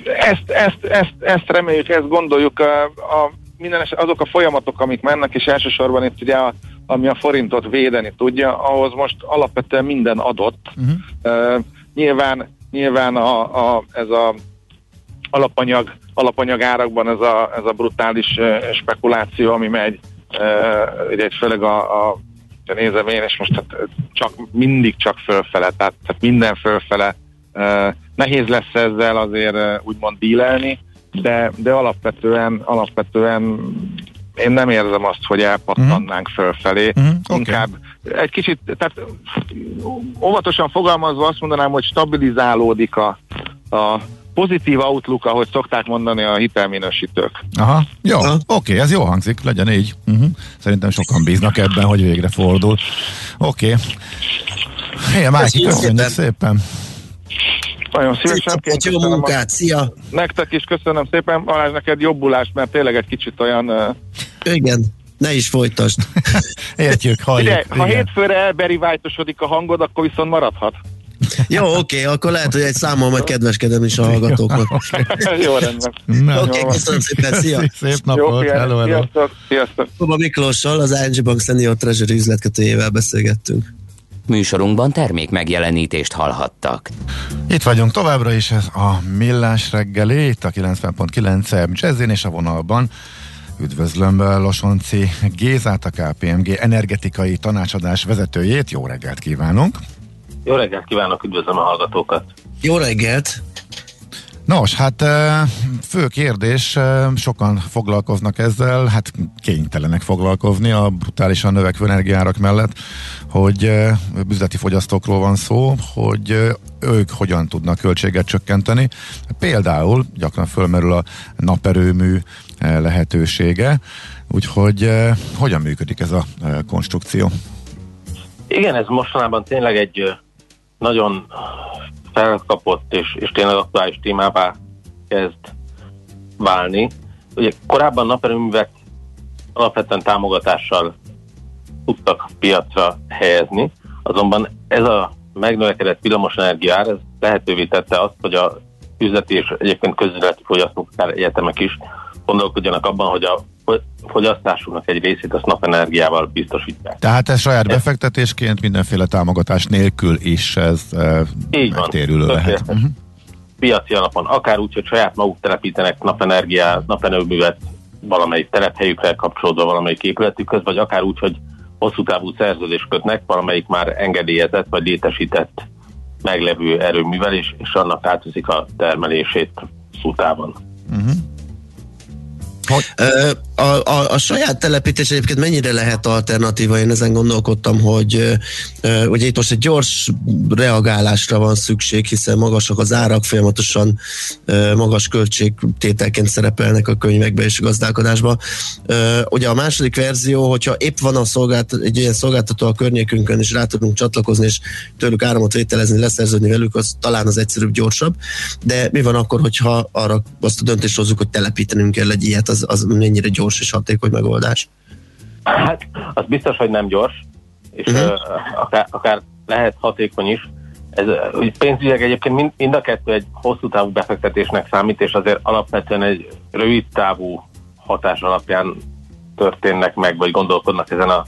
ezt, ezt, ezt, ezt reméljük, ezt gondoljuk. A, a, minden es, azok a folyamatok, amik mennek, és elsősorban itt ugye a, ami a forintot védeni tudja, ahhoz most alapvetően minden adott. Uh-huh. Uh, nyilván nyilván a, a, ez a alapanyag, alapanyag árakban ez a, ez a brutális spekuláció, ami megy, ugye főleg a, a nézem én, és most hát csak, mindig csak fölfele, tehát, tehát minden fölfele. Nehéz lesz ezzel azért úgymond dílelni, de, de alapvetően, alapvetően én nem érzem azt, hogy elpattannánk uh-huh. fölfelé. Uh-huh. Inkább okay. egy kicsit, tehát óvatosan fogalmazva azt mondanám, hogy stabilizálódik a, a pozitív outlook, ahogy szokták mondani a hitelminősítők. Aha, jó, oké, okay, ez jó hangzik, legyen így. Uh-huh. Szerintem sokan bíznak ebben, hogy végre fordul. Oké. Okay. Helye, Májki, köszönjük szépen. Nagyon szívesen. Egy jó munkát, szia! Nektek is köszönöm szépen, Balázs, neked jobbulást, mert tényleg egy kicsit olyan... Uh... Igen, ne is folytasd. (laughs) Értjük, halljuk. Ide, ha hétfőre elberivájtosodik a hangod, akkor viszont maradhat. Jó, oké, okay, akkor lehet, hogy egy számmal majd kedveskedem is a hallgatóknak. (laughs) Jó, rendben. Oké, okay, köszönöm szépen, szia! Szép napot, Jó, hello, hello. Sziasztok, sziasztok. Kuba Miklóssal, az ING Bank Senior Treasury üzletkötőjével beszélgettünk. Műsorunkban termék megjelenítést hallhattak. Itt vagyunk továbbra is, ez a Millás reggeli, itt a 90.9 Jazzin és a vonalban. Üdvözlöm Losonci Gézát, a KPMG energetikai tanácsadás vezetőjét. Jó reggelt kívánunk! Jó reggelt kívánok, üdvözlöm a hallgatókat! Jó reggelt! Nos, hát fő kérdés, sokan foglalkoznak ezzel, hát kénytelenek foglalkozni a brutálisan növekvő energiárak mellett, hogy üzleti fogyasztókról van szó, hogy ők hogyan tudnak költséget csökkenteni. Például gyakran fölmerül a naperőmű lehetősége, úgyhogy hogyan működik ez a konstrukció? Igen, ez mostanában tényleg egy nagyon felkapott és, és tényleg aktuális témává kezd válni. Ugye korábban naperőművek alapvetően támogatással tudtak piacra helyezni, azonban ez a megnövekedett villamosenergia ár, ez lehetővé tette azt, hogy a üzleti és egyébként közületi fogyasztók, akár egyetemek is gondolkodjanak abban, hogy a fogyasztásunknak egy részét azt napenergiával biztosítják. Tehát ez saját befektetésként mindenféle támogatás nélkül is ez e, Így megtérülő van, lehet. Uh-huh. Piaci alapon, akár úgy, hogy saját maguk telepítenek napenergiát, napenerőművet valamelyik telephelyükre kapcsolódva valamelyik épületükhöz, vagy akár úgy, hogy hosszú távú szerződést kötnek valamelyik már engedélyezett vagy létesített meglevő erőművel, és, és annak átviszik a termelését szutában. Uh-huh. Oui. Euh, A, a, a saját telepítés egyébként mennyire lehet alternatíva? Én ezen gondolkodtam, hogy ugye itt most egy gyors reagálásra van szükség, hiszen magasak az árak, folyamatosan magas költségtételként szerepelnek a könyvekbe és a gazdálkodásba. Ugye a második verzió, hogyha épp van a szolgált, egy ilyen szolgáltató a környékünkön, és rá tudunk csatlakozni, és tőlük áramot vételezni, leszerződni velük, az talán az egyszerűbb, gyorsabb. De mi van akkor, hogyha arra azt a döntést hozzuk, hogy telepítenünk kell egy ilyet, az, az mennyire gyors és hatékony megoldás? Hát, az biztos, hogy nem gyors, és uh-huh. uh, akár, akár lehet hatékony is. Ez, pénzügyileg egyébként mind, mind a kettő egy hosszú távú befektetésnek számít, és azért alapvetően egy rövid távú hatás alapján történnek meg, vagy gondolkodnak ezen a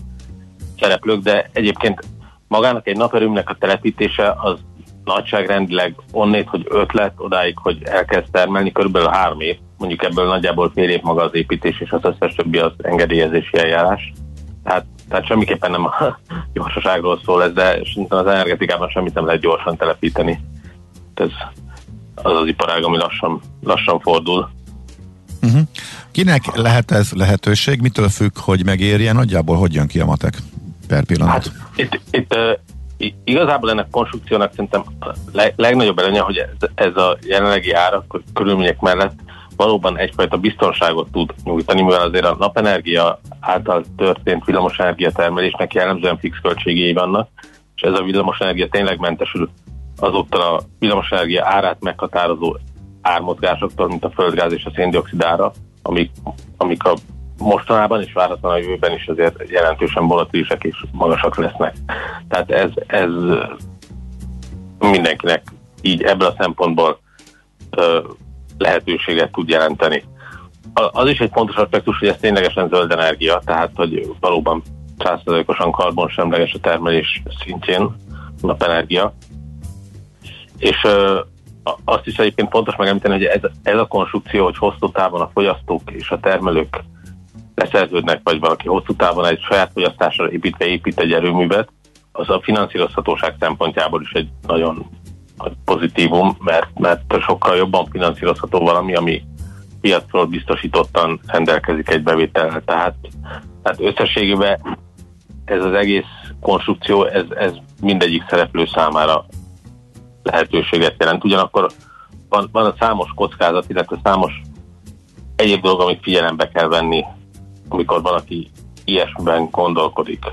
szereplők, de egyébként magának egy naperőmnek a telepítése az nagyságrendileg onnét, hogy ötlet, odáig, hogy elkezd termelni, körülbelül három év, mondjuk ebből nagyjából fél év maga az építés, és az összes többi az engedélyezési eljárás. Tehát, tehát semmiképpen nem a (laughs) gyorsaságról szól ez, de az energetikában semmit nem lehet gyorsan telepíteni. Ez az az iparág, ami lassan, lassan fordul. Uh-huh. Kinek lehet ez lehetőség? Mitől függ, hogy megérjen? Nagyjából hogy jön ki a matek per pillanat? Hát, itt, itt igazából ennek konstrukciónak szerintem a legnagyobb előnye, hogy ez, ez a jelenlegi árak körülmények mellett valóban egyfajta biztonságot tud nyújtani, mivel azért a napenergia által történt villamosenergia termelésnek jellemzően fix költségei vannak, és ez a villamosenergia tényleg mentesül azoktól a villamosenergia árát meghatározó ármozgásoktól, mint a földgáz és a széndiokszid ára, amik, amik a mostanában és várhatóan a jövőben is azért jelentősen volatilisek és magasak lesznek. Tehát ez, ez mindenkinek így ebből a szempontból lehetőséget tud jelenteni. Az is egy fontos aspektus, hogy ez ténylegesen zöld energia, tehát hogy valóban 100%-osan karbonsemleges a termelés szintjén napenergia. És ö, azt is egyébként fontos megemlíteni, hogy ez, ez a konstrukció, hogy hosszú távon a fogyasztók és a termelők leszerződnek, vagy valaki hosszú távon egy saját fogyasztásra építve épít egy erőművet, az a finanszírozhatóság szempontjából is egy nagyon nagy pozitívum, mert, mert sokkal jobban finanszírozható valami, ami piacról biztosítottan rendelkezik egy bevétellel. Tehát, tehát összességében ez az egész konstrukció, ez, ez mindegyik szereplő számára lehetőséget jelent. Ugyanakkor van, van a számos kockázat, illetve számos egyéb dolog, amit figyelembe kell venni amikor valaki ilyesmiben gondolkodik.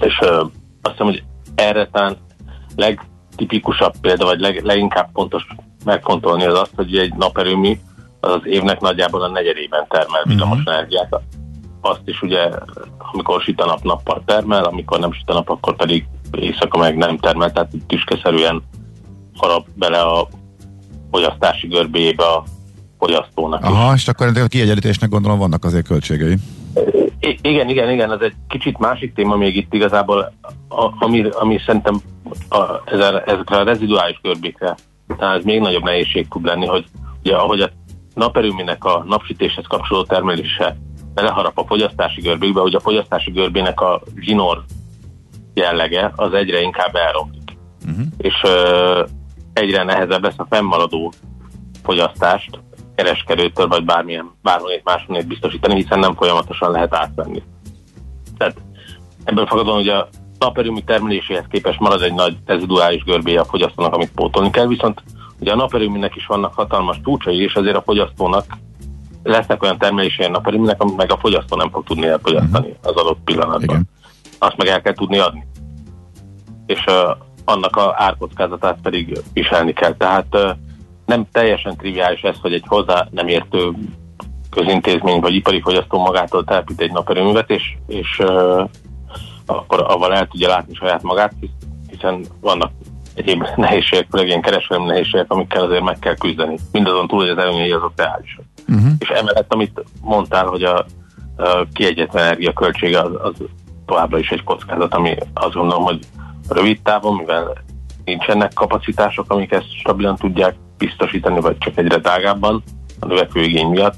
És ö, azt hiszem, hogy erre talán legtipikusabb példa, vagy leg, leginkább fontos megfontolni az azt, hogy egy naperőmű az az évnek nagyjából a negyedében termel mhm. villamos uh-huh. energiát. Azt is ugye, amikor süt a nap, nappal termel, amikor nem süt a nap, akkor pedig éjszaka meg nem termel, tehát tüskeszerűen harap bele a fogyasztási görbéjébe a fogyasztónak. Aha, is. és akkor a kiegyenlítésnek gondolom vannak azért költségei. I- igen, igen, igen, ez egy kicsit másik téma még itt igazából, a, ami, ami szerintem a, ezekre a reziduális görbékre, tehát ez még nagyobb nehézség tud lenni, hogy ugye ahogy a naperőminek a napsütéshez kapcsolódó termelése beleharap a fogyasztási görbékbe, hogy a fogyasztási görbének a zsinór jellege az egyre inkább elromlik. Uh-huh. És ö, egyre nehezebb lesz a fennmaradó fogyasztást kereskedőtől, vagy bármilyen, bármilyen máshonnét biztosítani, hiszen nem folyamatosan lehet átvenni. Tehát ebből fakadóan hogy a naperőmű termeléséhez képest marad egy nagy reziduális görbéje a fogyasztónak, amit pótolni kell, viszont ugye a naperőműnek is vannak hatalmas csúcsai, és azért a fogyasztónak lesznek olyan termelései a naperőműnek, amit meg a fogyasztó nem fog tudni elfogyasztani uh-huh. az adott pillanatban. Igen. Azt meg el kell tudni adni. És uh, annak a árkockázatát pedig viselni kell. Tehát uh, nem teljesen triviális ez, hogy egy hozzá nem értő közintézmény vagy ipari fogyasztó magától telepít egy naperőművet, és, és uh, akkor avval el tudja látni saját magát, hiszen vannak egyéb (laughs) nehézségek, főleg ilyen kereskedelmi nehézségek, amikkel azért meg kell küzdeni. Mindazon túl, hogy az előnyei azok reálisak. Uh-huh. És emellett, amit mondtál, hogy a, a kiegyetlen energia költsége az, az továbbra is egy kockázat, ami azt gondolom, hogy rövid távon, mivel nincsenek kapacitások, amik ezt stabilan tudják biztosítani, vagy csak egyre drágábban a növekvő igény miatt,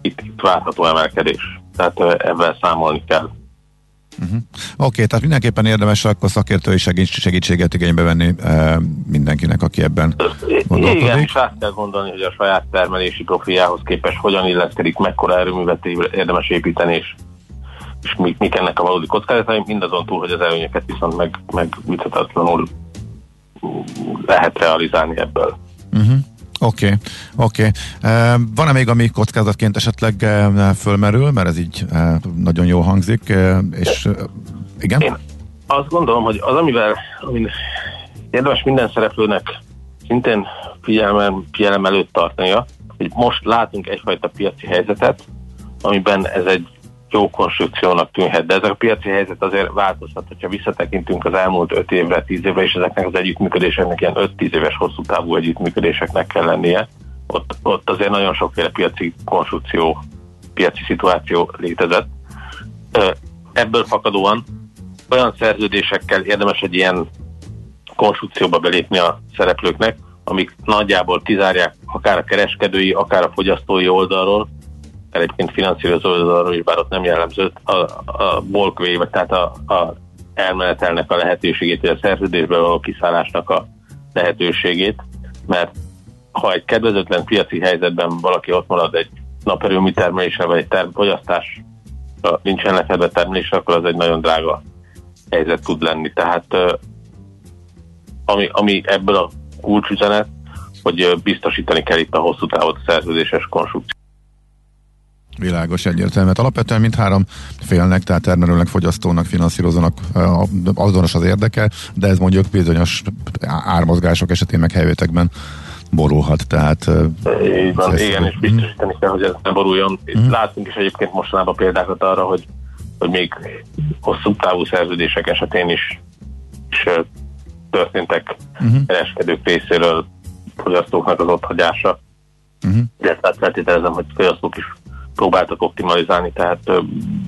itt, itt várható emelkedés. Tehát ebben számolni kell. Uh-huh. Oké, okay, tehát mindenképpen érdemes akkor szakértői segítséget igénybe venni e, mindenkinek, aki ebben gondolkodik. Igen, és át kell gondolni, hogy a saját termelési profiához képest hogyan illeszkedik, mekkora erőművet érdemes építeni, és, és mik, mik ennek a valódi kockázatai, mindazon túl, hogy az előnyöket viszont meg, meg lehet realizálni ebből. Uh-huh. Oké, okay, oké. Okay. Van-e még, ami kockázatként esetleg fölmerül, mert ez így nagyon jó hangzik, és igen? Én azt gondolom, hogy az, amivel amin érdemes minden szereplőnek szintén figyelem, figyelem előtt tartania, hogy most látunk egyfajta piaci helyzetet, amiben ez egy jó konstrukciónak tűnhet, de ez a piaci helyzet azért változhat, hogyha visszatekintünk az elmúlt 5 évre, 10 évre, és ezeknek az együttműködéseknek ilyen 5-10 éves hosszú távú együttműködéseknek kell lennie, ott, ott azért nagyon sokféle piaci konstrukció, piaci szituáció létezett. Ebből fakadóan olyan szerződésekkel érdemes egy ilyen konstrukcióba belépni a szereplőknek, amik nagyjából kizárják akár a kereskedői, akár a fogyasztói oldalról, egyébként finanszírozó oldalról is, bár ott nem jellemző, a, a bolkvé, vagy tehát a, a elmenetelnek a lehetőségét, vagy a szerződésből való kiszállásnak a lehetőségét, mert ha egy kedvezőtlen piaci helyzetben valaki ott marad egy naperőmű termelése, vagy egy term- fogyasztás nincsen lefedve termelésre, akkor az egy nagyon drága helyzet tud lenni. Tehát ami, ami ebből a kulcsüzenet, hogy biztosítani kell itt a hosszú távot a szerződéses konstrukció. Világos egyértelmű. Hát alapvetően mindhárom félnek, tehát termelőnek, fogyasztónak, finanszírozónak azonos az érdeke, de ez mondjuk bizonyos ármozgások esetén meg helyvétekben borulhat, tehát... Így van, igen, és biztosítani kell, hogy ez ne boruljon. Mm. Látunk is egyébként mostanában példákat arra, hogy, hogy még hosszú távú szerződések esetén is, is történtek uh-huh. kereskedők részéről fogyasztóknak az otthagyása. Uh-huh. De tehát feltételezem, hogy fogyasztók is próbáltak optimalizálni, tehát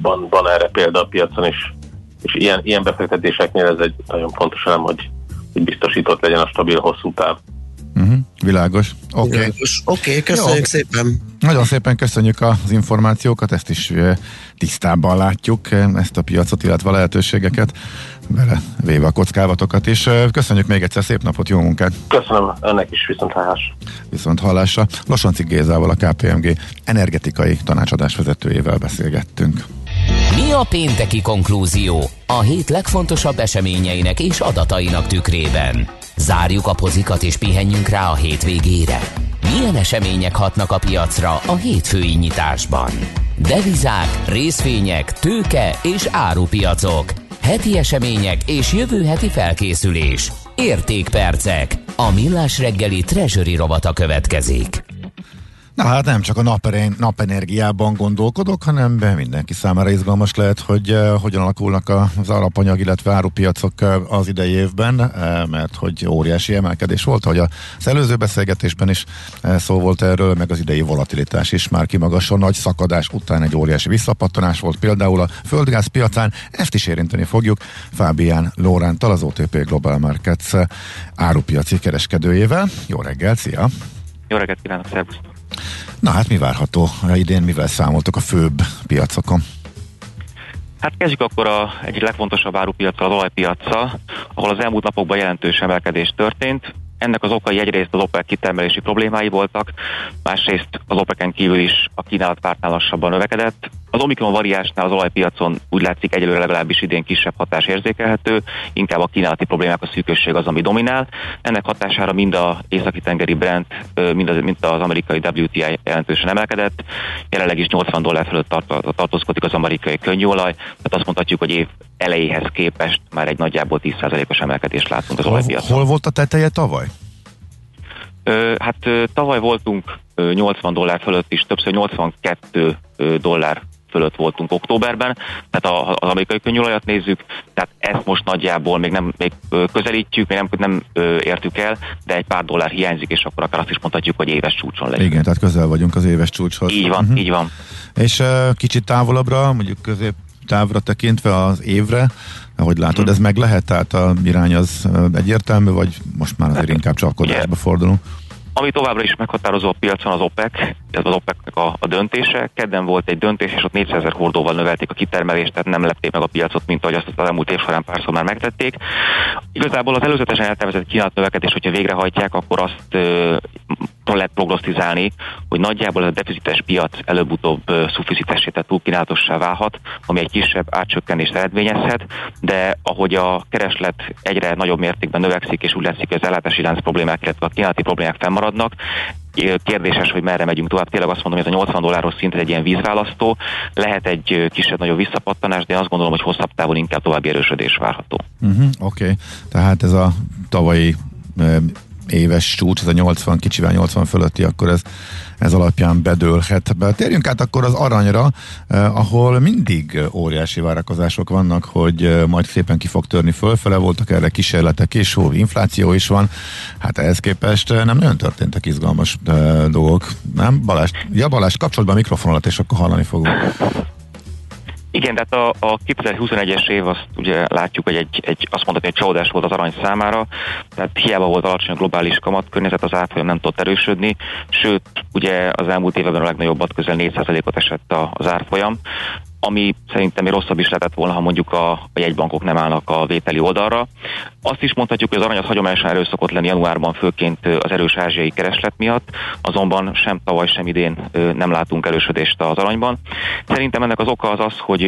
van, van erre példa a piacon is, és ilyen, ilyen befektetéseknél ez egy nagyon fontos elem, hogy, hogy biztosított legyen a stabil hosszú táv. Uh-huh, világos. Oké, okay. okay, köszönjük Jó. szépen. Nagyon szépen köszönjük az információkat, ezt is tisztában látjuk, ezt a piacot, illetve a lehetőségeket, vele véve a kockávatokat is. Köszönjük még egyszer, szép napot, jó munkát! Köszönöm, önnek is viszont hallás. Viszont hallásra. Losonci Gézával, a KPMG energetikai tanácsadás vezetőjével beszélgettünk. Mi a pénteki konklúzió a hét legfontosabb eseményeinek és adatainak tükrében? Zárjuk a pozikat és pihenjünk rá a hétvégére. Milyen események hatnak a piacra a hétfői nyitásban? Devizák, részvények, tőke és árupiacok. Heti események és jövő heti felkészülés. Értékpercek. A millás reggeli treasury rovata következik. Na hát nem csak a naperén, napenergiában gondolkodok, hanem be mindenki számára izgalmas lehet, hogy uh, hogyan alakulnak az alapanyag, illetve árupiacok uh, az idei évben, uh, mert hogy óriási emelkedés volt, hogy az előző beszélgetésben is uh, szó volt erről, meg az idei volatilitás is már kimagason, nagy szakadás után egy óriási visszapattanás volt például a földgáz piacán, ezt is érinteni fogjuk Fábián Lórántal, az OTP Global Markets árupiaci kereskedőjével. Jó reggelt, szia! Jó reggelt kívánok, szervusztok! Na hát mi várható idén, mivel számoltok a főbb piacokon? Hát kezdjük akkor a egyik legfontosabb árupiacsal, az olajpiacsal, ahol az elmúlt napokban jelentős emelkedés történt. Ennek az okai egyrészt az OPEC kitermelési problémái voltak, másrészt az OPEC-en kívül is a kínálat pártnál lassabban növekedett. Az Omikron variásnál az olajpiacon úgy látszik egyelőre legalábbis idén kisebb hatás érzékelhető, inkább a kínálati problémák, a szűkösség az, ami dominál. Ennek hatására mind a északi tengeri Brent, mind az, mind az amerikai WTI jelentősen emelkedett. Jelenleg is 80 dollár fölött tart, tartózkodik az amerikai könnyűolaj, tehát azt mondhatjuk, hogy év elejéhez képest már egy nagyjából 10%-os emelkedést látunk az olajpiacon. Hol volt a teteje tavaly? Hát tavaly voltunk 80 dollár fölött is, többször 82 dollár fölött voltunk októberben, tehát az amerikai könnyűolajat nézzük, tehát ezt most nagyjából még nem még közelítjük, még nem, nem értük el, de egy pár dollár hiányzik, és akkor akár azt is mondhatjuk, hogy éves csúcson legyünk. Igen, tehát közel vagyunk az éves csúcshoz. Így van, uh-huh. így van. És uh, kicsit távolabbra, mondjuk közép távra tekintve az évre, ahogy látod, ez meg lehet? Tehát a irány az egyértelmű, vagy most már azért inkább csapkodásba fordulunk? Ami továbbra is meghatározó a piacon az OPEC, ez az OPEC-nek a, a döntése. Kedden volt egy döntés, és ott 400 ezer hordóval növelték a kitermelést, tehát nem lepték meg a piacot, mint ahogy azt az elmúlt év során párszor már megtették. Igazából az előzetesen eltervezett kínálat növekedés, hogyha végrehajtják, akkor azt lehet prognosztizálni, hogy nagyjából ez a deficites piac előbb-utóbb szuficitessé, tehát túlkínálatossá válhat, ami egy kisebb átcsökkenést eredményezhet, de ahogy a kereslet egyre nagyobb mértékben növekszik, és úgy látszik, hogy az ellátási lánc problémák, illetve a kínálati problémák fennmaradnak, kérdéses, hogy merre megyünk tovább. Tényleg azt mondom, hogy ez a 80 dolláros szint egy ilyen vízválasztó. Lehet egy kisebb-nagyobb visszapattanás, de én azt gondolom, hogy hosszabb távon inkább további erősödés várható. Uh-huh, Oké, okay. tehát ez a tavalyi éves csúcs, ez a 80, kicsivel 80 fölötti, akkor ez, ez alapján bedőlhet. Be. Térjünk át akkor az aranyra, eh, ahol mindig óriási várakozások vannak, hogy eh, majd szépen ki fog törni fölfele, voltak erre kísérletek és hol infláció is van. Hát ehhez képest eh, nem nagyon történtek izgalmas eh, dolgok, nem? Balázs, ja Balázs, kapcsolatban a mikrofonolat, és akkor hallani fogunk. Igen, tehát a, a 2021-es év azt ugye látjuk, hogy egy, egy azt mondhatni, hogy csodás volt az arany számára, tehát hiába volt alacsony a globális kamatkörnyezet, az árfolyam nem tudott erősödni, sőt, ugye az elmúlt években a legnagyobbat közel 4%-ot esett az árfolyam, ami szerintem még rosszabb is lehetett volna, ha mondjuk a, a jegybankok nem állnak a vételi oldalra. Azt is mondhatjuk, hogy az arany az hagyományosan erős szokott lenni januárban, főként az erős ázsiai kereslet miatt, azonban sem tavaly, sem idén nem látunk erősödést az aranyban. Szerintem ennek az oka az az, hogy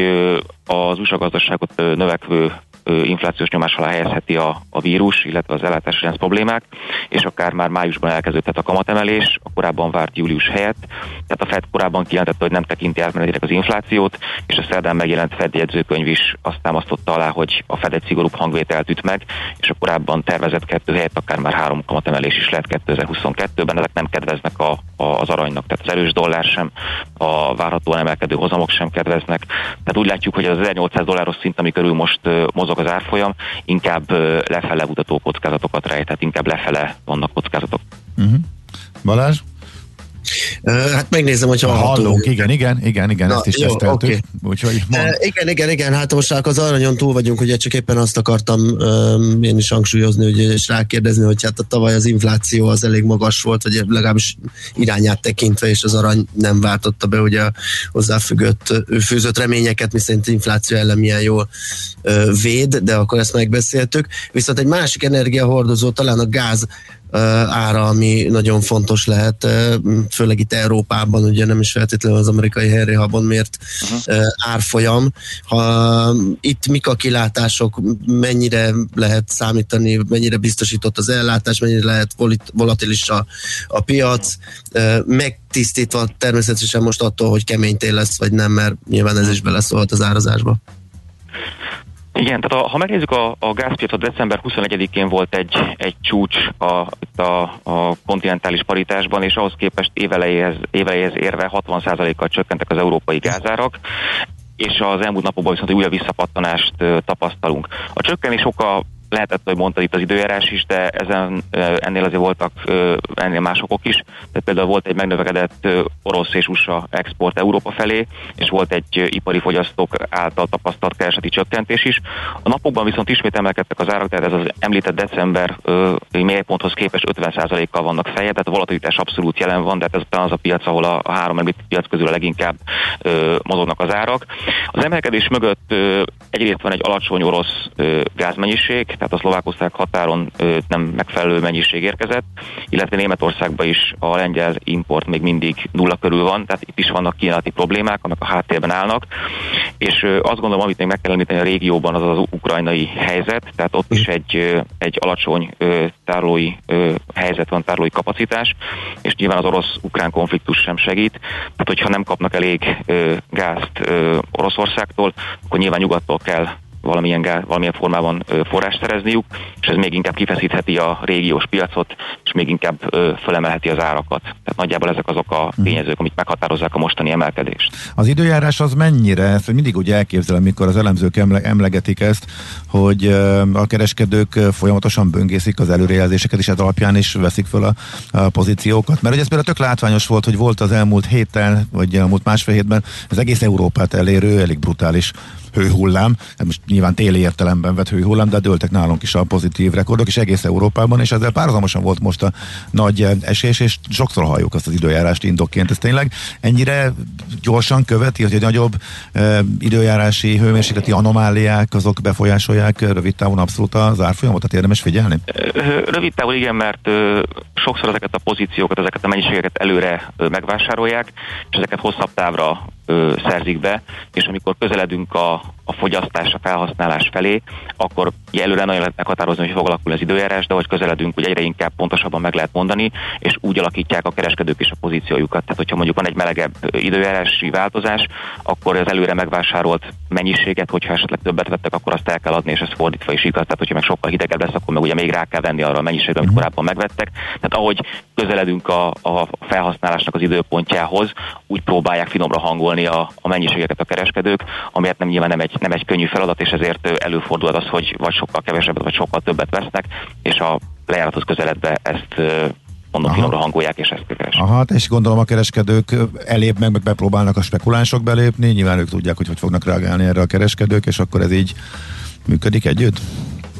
az USA gazdaságot növekvő inflációs nyomás alá helyezheti a, a vírus, illetve az ellátási rendszer problémák, és akár már májusban elkezdődhet a kamatemelés, a korábban várt július helyett. Tehát a Fed korábban kijelentette, hogy nem tekinti átmenetileg az inflációt, és a szerdán megjelent Fed jegyzőkönyv is azt támasztotta alá, hogy a Fed egy szigorúbb hangvételt üt meg, és a korábban tervezett kettő helyett akár már három kamatemelés is lehet 2022-ben, ezek nem kedveznek a, a, az aranynak, tehát az erős dollár sem, a várhatóan emelkedő hozamok sem kedveznek. Tehát úgy látjuk, hogy az 1800 dolláros szint, ami körül most mozog mozog az árfolyam, inkább lefele mutató kockázatokat rejt, tehát inkább lefele vannak kockázatok. Uh-huh. Balázs? Hát megnézem, hogy hallunk. Igen, igen, igen, igen, Na, ezt is jó, Okay. Úgyhogy igen, igen, igen, hát most az aranyon túl vagyunk, ugye csak éppen azt akartam um, én is hangsúlyozni, hogy, és rákérdezni, hogy hát a tavaly az infláció az elég magas volt, vagy legalábbis irányát tekintve, és az arany nem váltotta be ugye a hozzáfüggött fűzött reményeket, miszerint infláció ellen milyen jól uh, véd, de akkor ezt megbeszéltük. Viszont egy másik energiahordozó, talán a gáz ára, ami nagyon fontos lehet, főleg itt Európában, ugye nem is feltétlenül az amerikai Henry Hubon miért uh-huh. árfolyam. Ha itt mik a kilátások, mennyire lehet számítani, mennyire biztosított az ellátás, mennyire lehet volatilis a, a piac, megtisztítva természetesen most attól, hogy kemény tél lesz, vagy nem, mert nyilván ez is beleszólt az árazásba. Igen, tehát a, ha megnézzük a, a gázpiacot, december 21-én volt egy, egy csúcs a, itt a, a kontinentális paritásban, és ahhoz képest évelejéhez, évelejéhez érve 60%-kal csökkentek az európai gázárak és az elmúlt napokban viszont újabb visszapattanást tapasztalunk. A csökkenés oka lehetett, hogy mondta itt az időjárás is, de ezen, ennél azért voltak ennél másokok is. Tehát például volt egy megnövekedett orosz és USA export Európa felé, és volt egy ipari fogyasztók által tapasztalt kereseti csökkentés is. A napokban viszont ismét emelkedtek az árak, tehát ez az említett december mélyponthoz képest 50%-kal vannak feje, tehát a volatilitás abszolút jelen van, de ez az a piac, ahol a, három említett piac közül a leginkább mozognak az árak. Az emelkedés mögött ö, egyrészt van egy alacsony orosz ö, gázmennyiség, tehát a szlovákország határon nem megfelelő mennyiség érkezett, illetve Németországba is a lengyel import még mindig nulla körül van, tehát itt is vannak kínálati problémák, amik a háttérben állnak, és azt gondolom, amit még meg kell említeni a régióban, az az ukrajnai helyzet, tehát ott is egy, egy alacsony tárolói helyzet van, tárolói kapacitás, és nyilván az orosz-ukrán konfliktus sem segít, tehát hogyha nem kapnak elég gázt Oroszországtól, akkor nyilván nyugattól kell valamilyen, gáz, valamilyen formában forrást szerezniük, és ez még inkább kifeszítheti a régiós piacot, és még inkább fölemelheti az árakat. Tehát nagyjából ezek azok a mhm. tényezők, amik meghatározzák a mostani emelkedést. Az időjárás az mennyire, ezt mindig úgy elképzelem, mikor az elemzők emlegetik ezt, hogy a kereskedők folyamatosan böngészik az előrejelzéseket, és ez alapján is veszik fel a, a pozíciókat. Mert ugye ez például tök látványos volt, hogy volt az elmúlt héten, vagy elmúlt másfél hétben az egész Európát elérő, elég brutális hőhullám, hát most nyilván téli értelemben vett hőhullám, de dőltek nálunk is a pozitív rekordok, és egész Európában, és ezzel párhuzamosan volt most a nagy esés, és sokszor halljuk azt az időjárást indokként. Ez tényleg ennyire gyorsan követi, hogy egy nagyobb e, időjárási hőmérsékleti anomáliák azok befolyásolják rövid távon abszolút az árfolyamot, tehát érdemes figyelni? Rövid távon igen, mert ö, sokszor ezeket a pozíciókat, ezeket a mennyiségeket előre ö, megvásárolják, és ezeket hosszabb távra szerzik be, és amikor közeledünk a, a fogyasztás, a felhasználás felé, akkor ugye előre nagyon lehet meghatározni, hogy fog alakulni az időjárás, de hogy közeledünk, hogy egyre inkább pontosabban meg lehet mondani, és úgy alakítják a kereskedők is a pozíciójukat. Tehát, hogyha mondjuk van egy melegebb időjárási változás, akkor az előre megvásárolt mennyiséget, hogyha esetleg többet vettek, akkor azt el kell adni, és ez fordítva is igaz. Tehát, hogyha meg sokkal hidegebb lesz, akkor meg ugye még rá kell venni arra a mennyiségre, amit mhm. korábban megvettek. Tehát, ahogy közeledünk a, a felhasználásnak az időpontjához, úgy próbálják finomra hangolni a, a mennyiségeket a kereskedők, amiért nem nyilván nem egy, nem egy könnyű feladat, és ezért előfordul az, hogy vagy sokkal kevesebbet, vagy sokkal többet vesznek, és a lejáratos közeledbe ezt mondom, finomra hangolják, és ezt keres. Aha, hát és gondolom a kereskedők elébb meg, meg bepróbálnak a spekulánsok belépni, nyilván ők tudják, hogy hogy fognak reagálni erre a kereskedők, és akkor ez így működik együtt?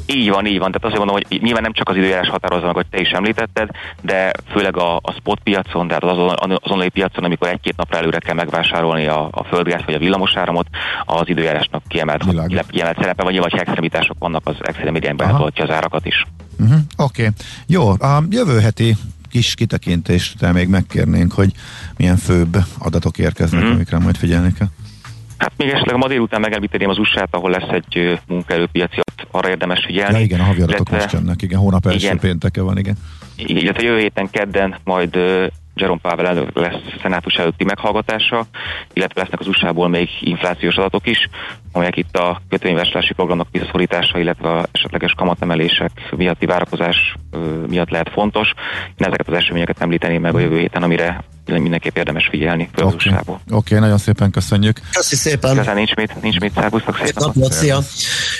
Így van, így van. Tehát azt gondolom, hogy nyilván nem csak az időjárás határozza meg, hogy te is említetted, de főleg a, a spot piacon, tehát az azonnali piacon, amikor egy-két napra előre kell megvásárolni a, a földgáz vagy a villamosáramot, az időjárásnak kiemelt, kiemelt szerepe van, vagy ha extremitások vannak, az extrém irányba az árakat is. Uh-huh. Oké, okay. jó. A jövő heti kis kitekintést még megkérnénk, hogy milyen főbb adatok érkeznek, uh-huh. amikre majd figyelni kell. Hát még esetleg ma délután megemlíteném az usa ahol lesz egy munkaerőpiaci, arra érdemes figyelni. Ja, igen, a havi adatok most jönnek, igen, hónap első igen. pénteke van, igen. Illetve jövő héten kedden majd Jerome Powell lesz szenátus előtti meghallgatása, illetve lesznek az USA-ból még inflációs adatok is, amelyek itt a kötvényvásárlási programnak visszaszorítása, illetve a esetleges kamatemelések miatti várakozás miatt lehet fontos. Én ezeket az eseményeket említeném meg a jövő héten, amire mindenképp érdemes figyelni Oké, okay. Oké, okay, nagyon szépen köszönjük. Köszi szépen. Köszönöm, nincs mit, nincs mit, szervusztok szép napot. Szia.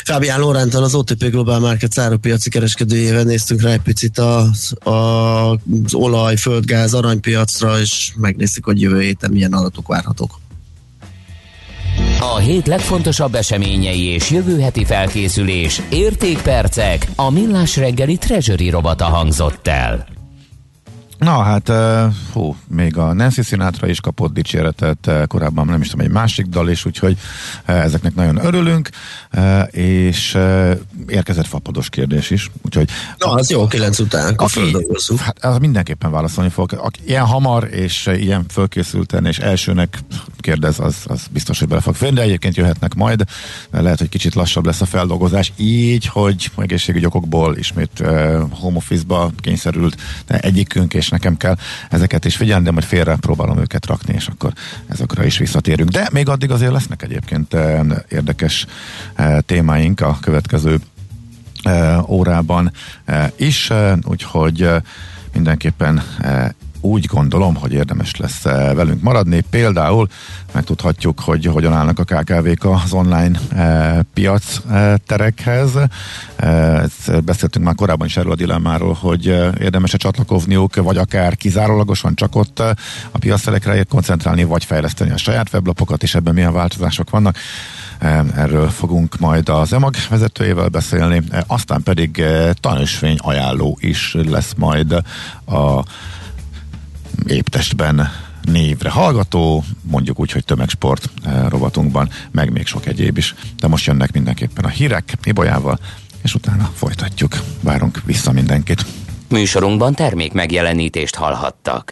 Fábián Lorántal az OTP Global Market zárópiaci kereskedőjével néztünk rá egy picit az, az olaj, földgáz, aranypiacra, és megnéztük, hogy jövő héten milyen adatok várhatók. A hét legfontosabb eseményei és jövő heti felkészülés, értékpercek, a millás reggeli treasury robata hangzott el. Na hát, hú, még a Nancy Sinatra is kapott dicséretet, korábban nem is tudom, egy másik dal is, úgyhogy ezeknek nagyon örülünk, és érkezett fapados kérdés is, úgyhogy... Na, az jó, kilenc után, aki, hát az mindenképpen válaszolni fog. Aki ilyen hamar és ilyen fölkészülten és elsőnek kérdez, az, az biztos, hogy bele fog férni, de egyébként jöhetnek majd, lehet, hogy kicsit lassabb lesz a feldolgozás, így, hogy egészségügyi okokból ismét home office-ba kényszerült egyikünk és és nekem kell ezeket is figyelni, de majd félre próbálom őket rakni, és akkor ezekre is visszatérünk. De még addig azért lesznek egyébként eh, érdekes eh, témáink a következő eh, órában is, úgyhogy mindenképpen úgy gondolom, hogy érdemes lesz eh, velünk maradni. Például megtudhatjuk, hogy hogyan állnak a KKV-k az online e, piac e, terekhez. Beszéltünk már korábban is erről a dilemmáról, hogy érdemes-e csatlakozniuk, vagy akár kizárólagosan csak ott a piacterekre koncentrálni, vagy fejleszteni a saját weblapokat, és ebben milyen változások vannak. Erről fogunk majd az EMAG vezetőjével beszélni, aztán pedig tanúsvény ajánló is lesz majd a éptestben névre hallgató, mondjuk úgy, hogy tömegsport eh, rovatunkban, meg még sok egyéb is. De most jönnek mindenképpen a hírek Ibolyával, és utána folytatjuk. Várunk vissza mindenkit. Műsorunkban termék megjelenítést hallhattak.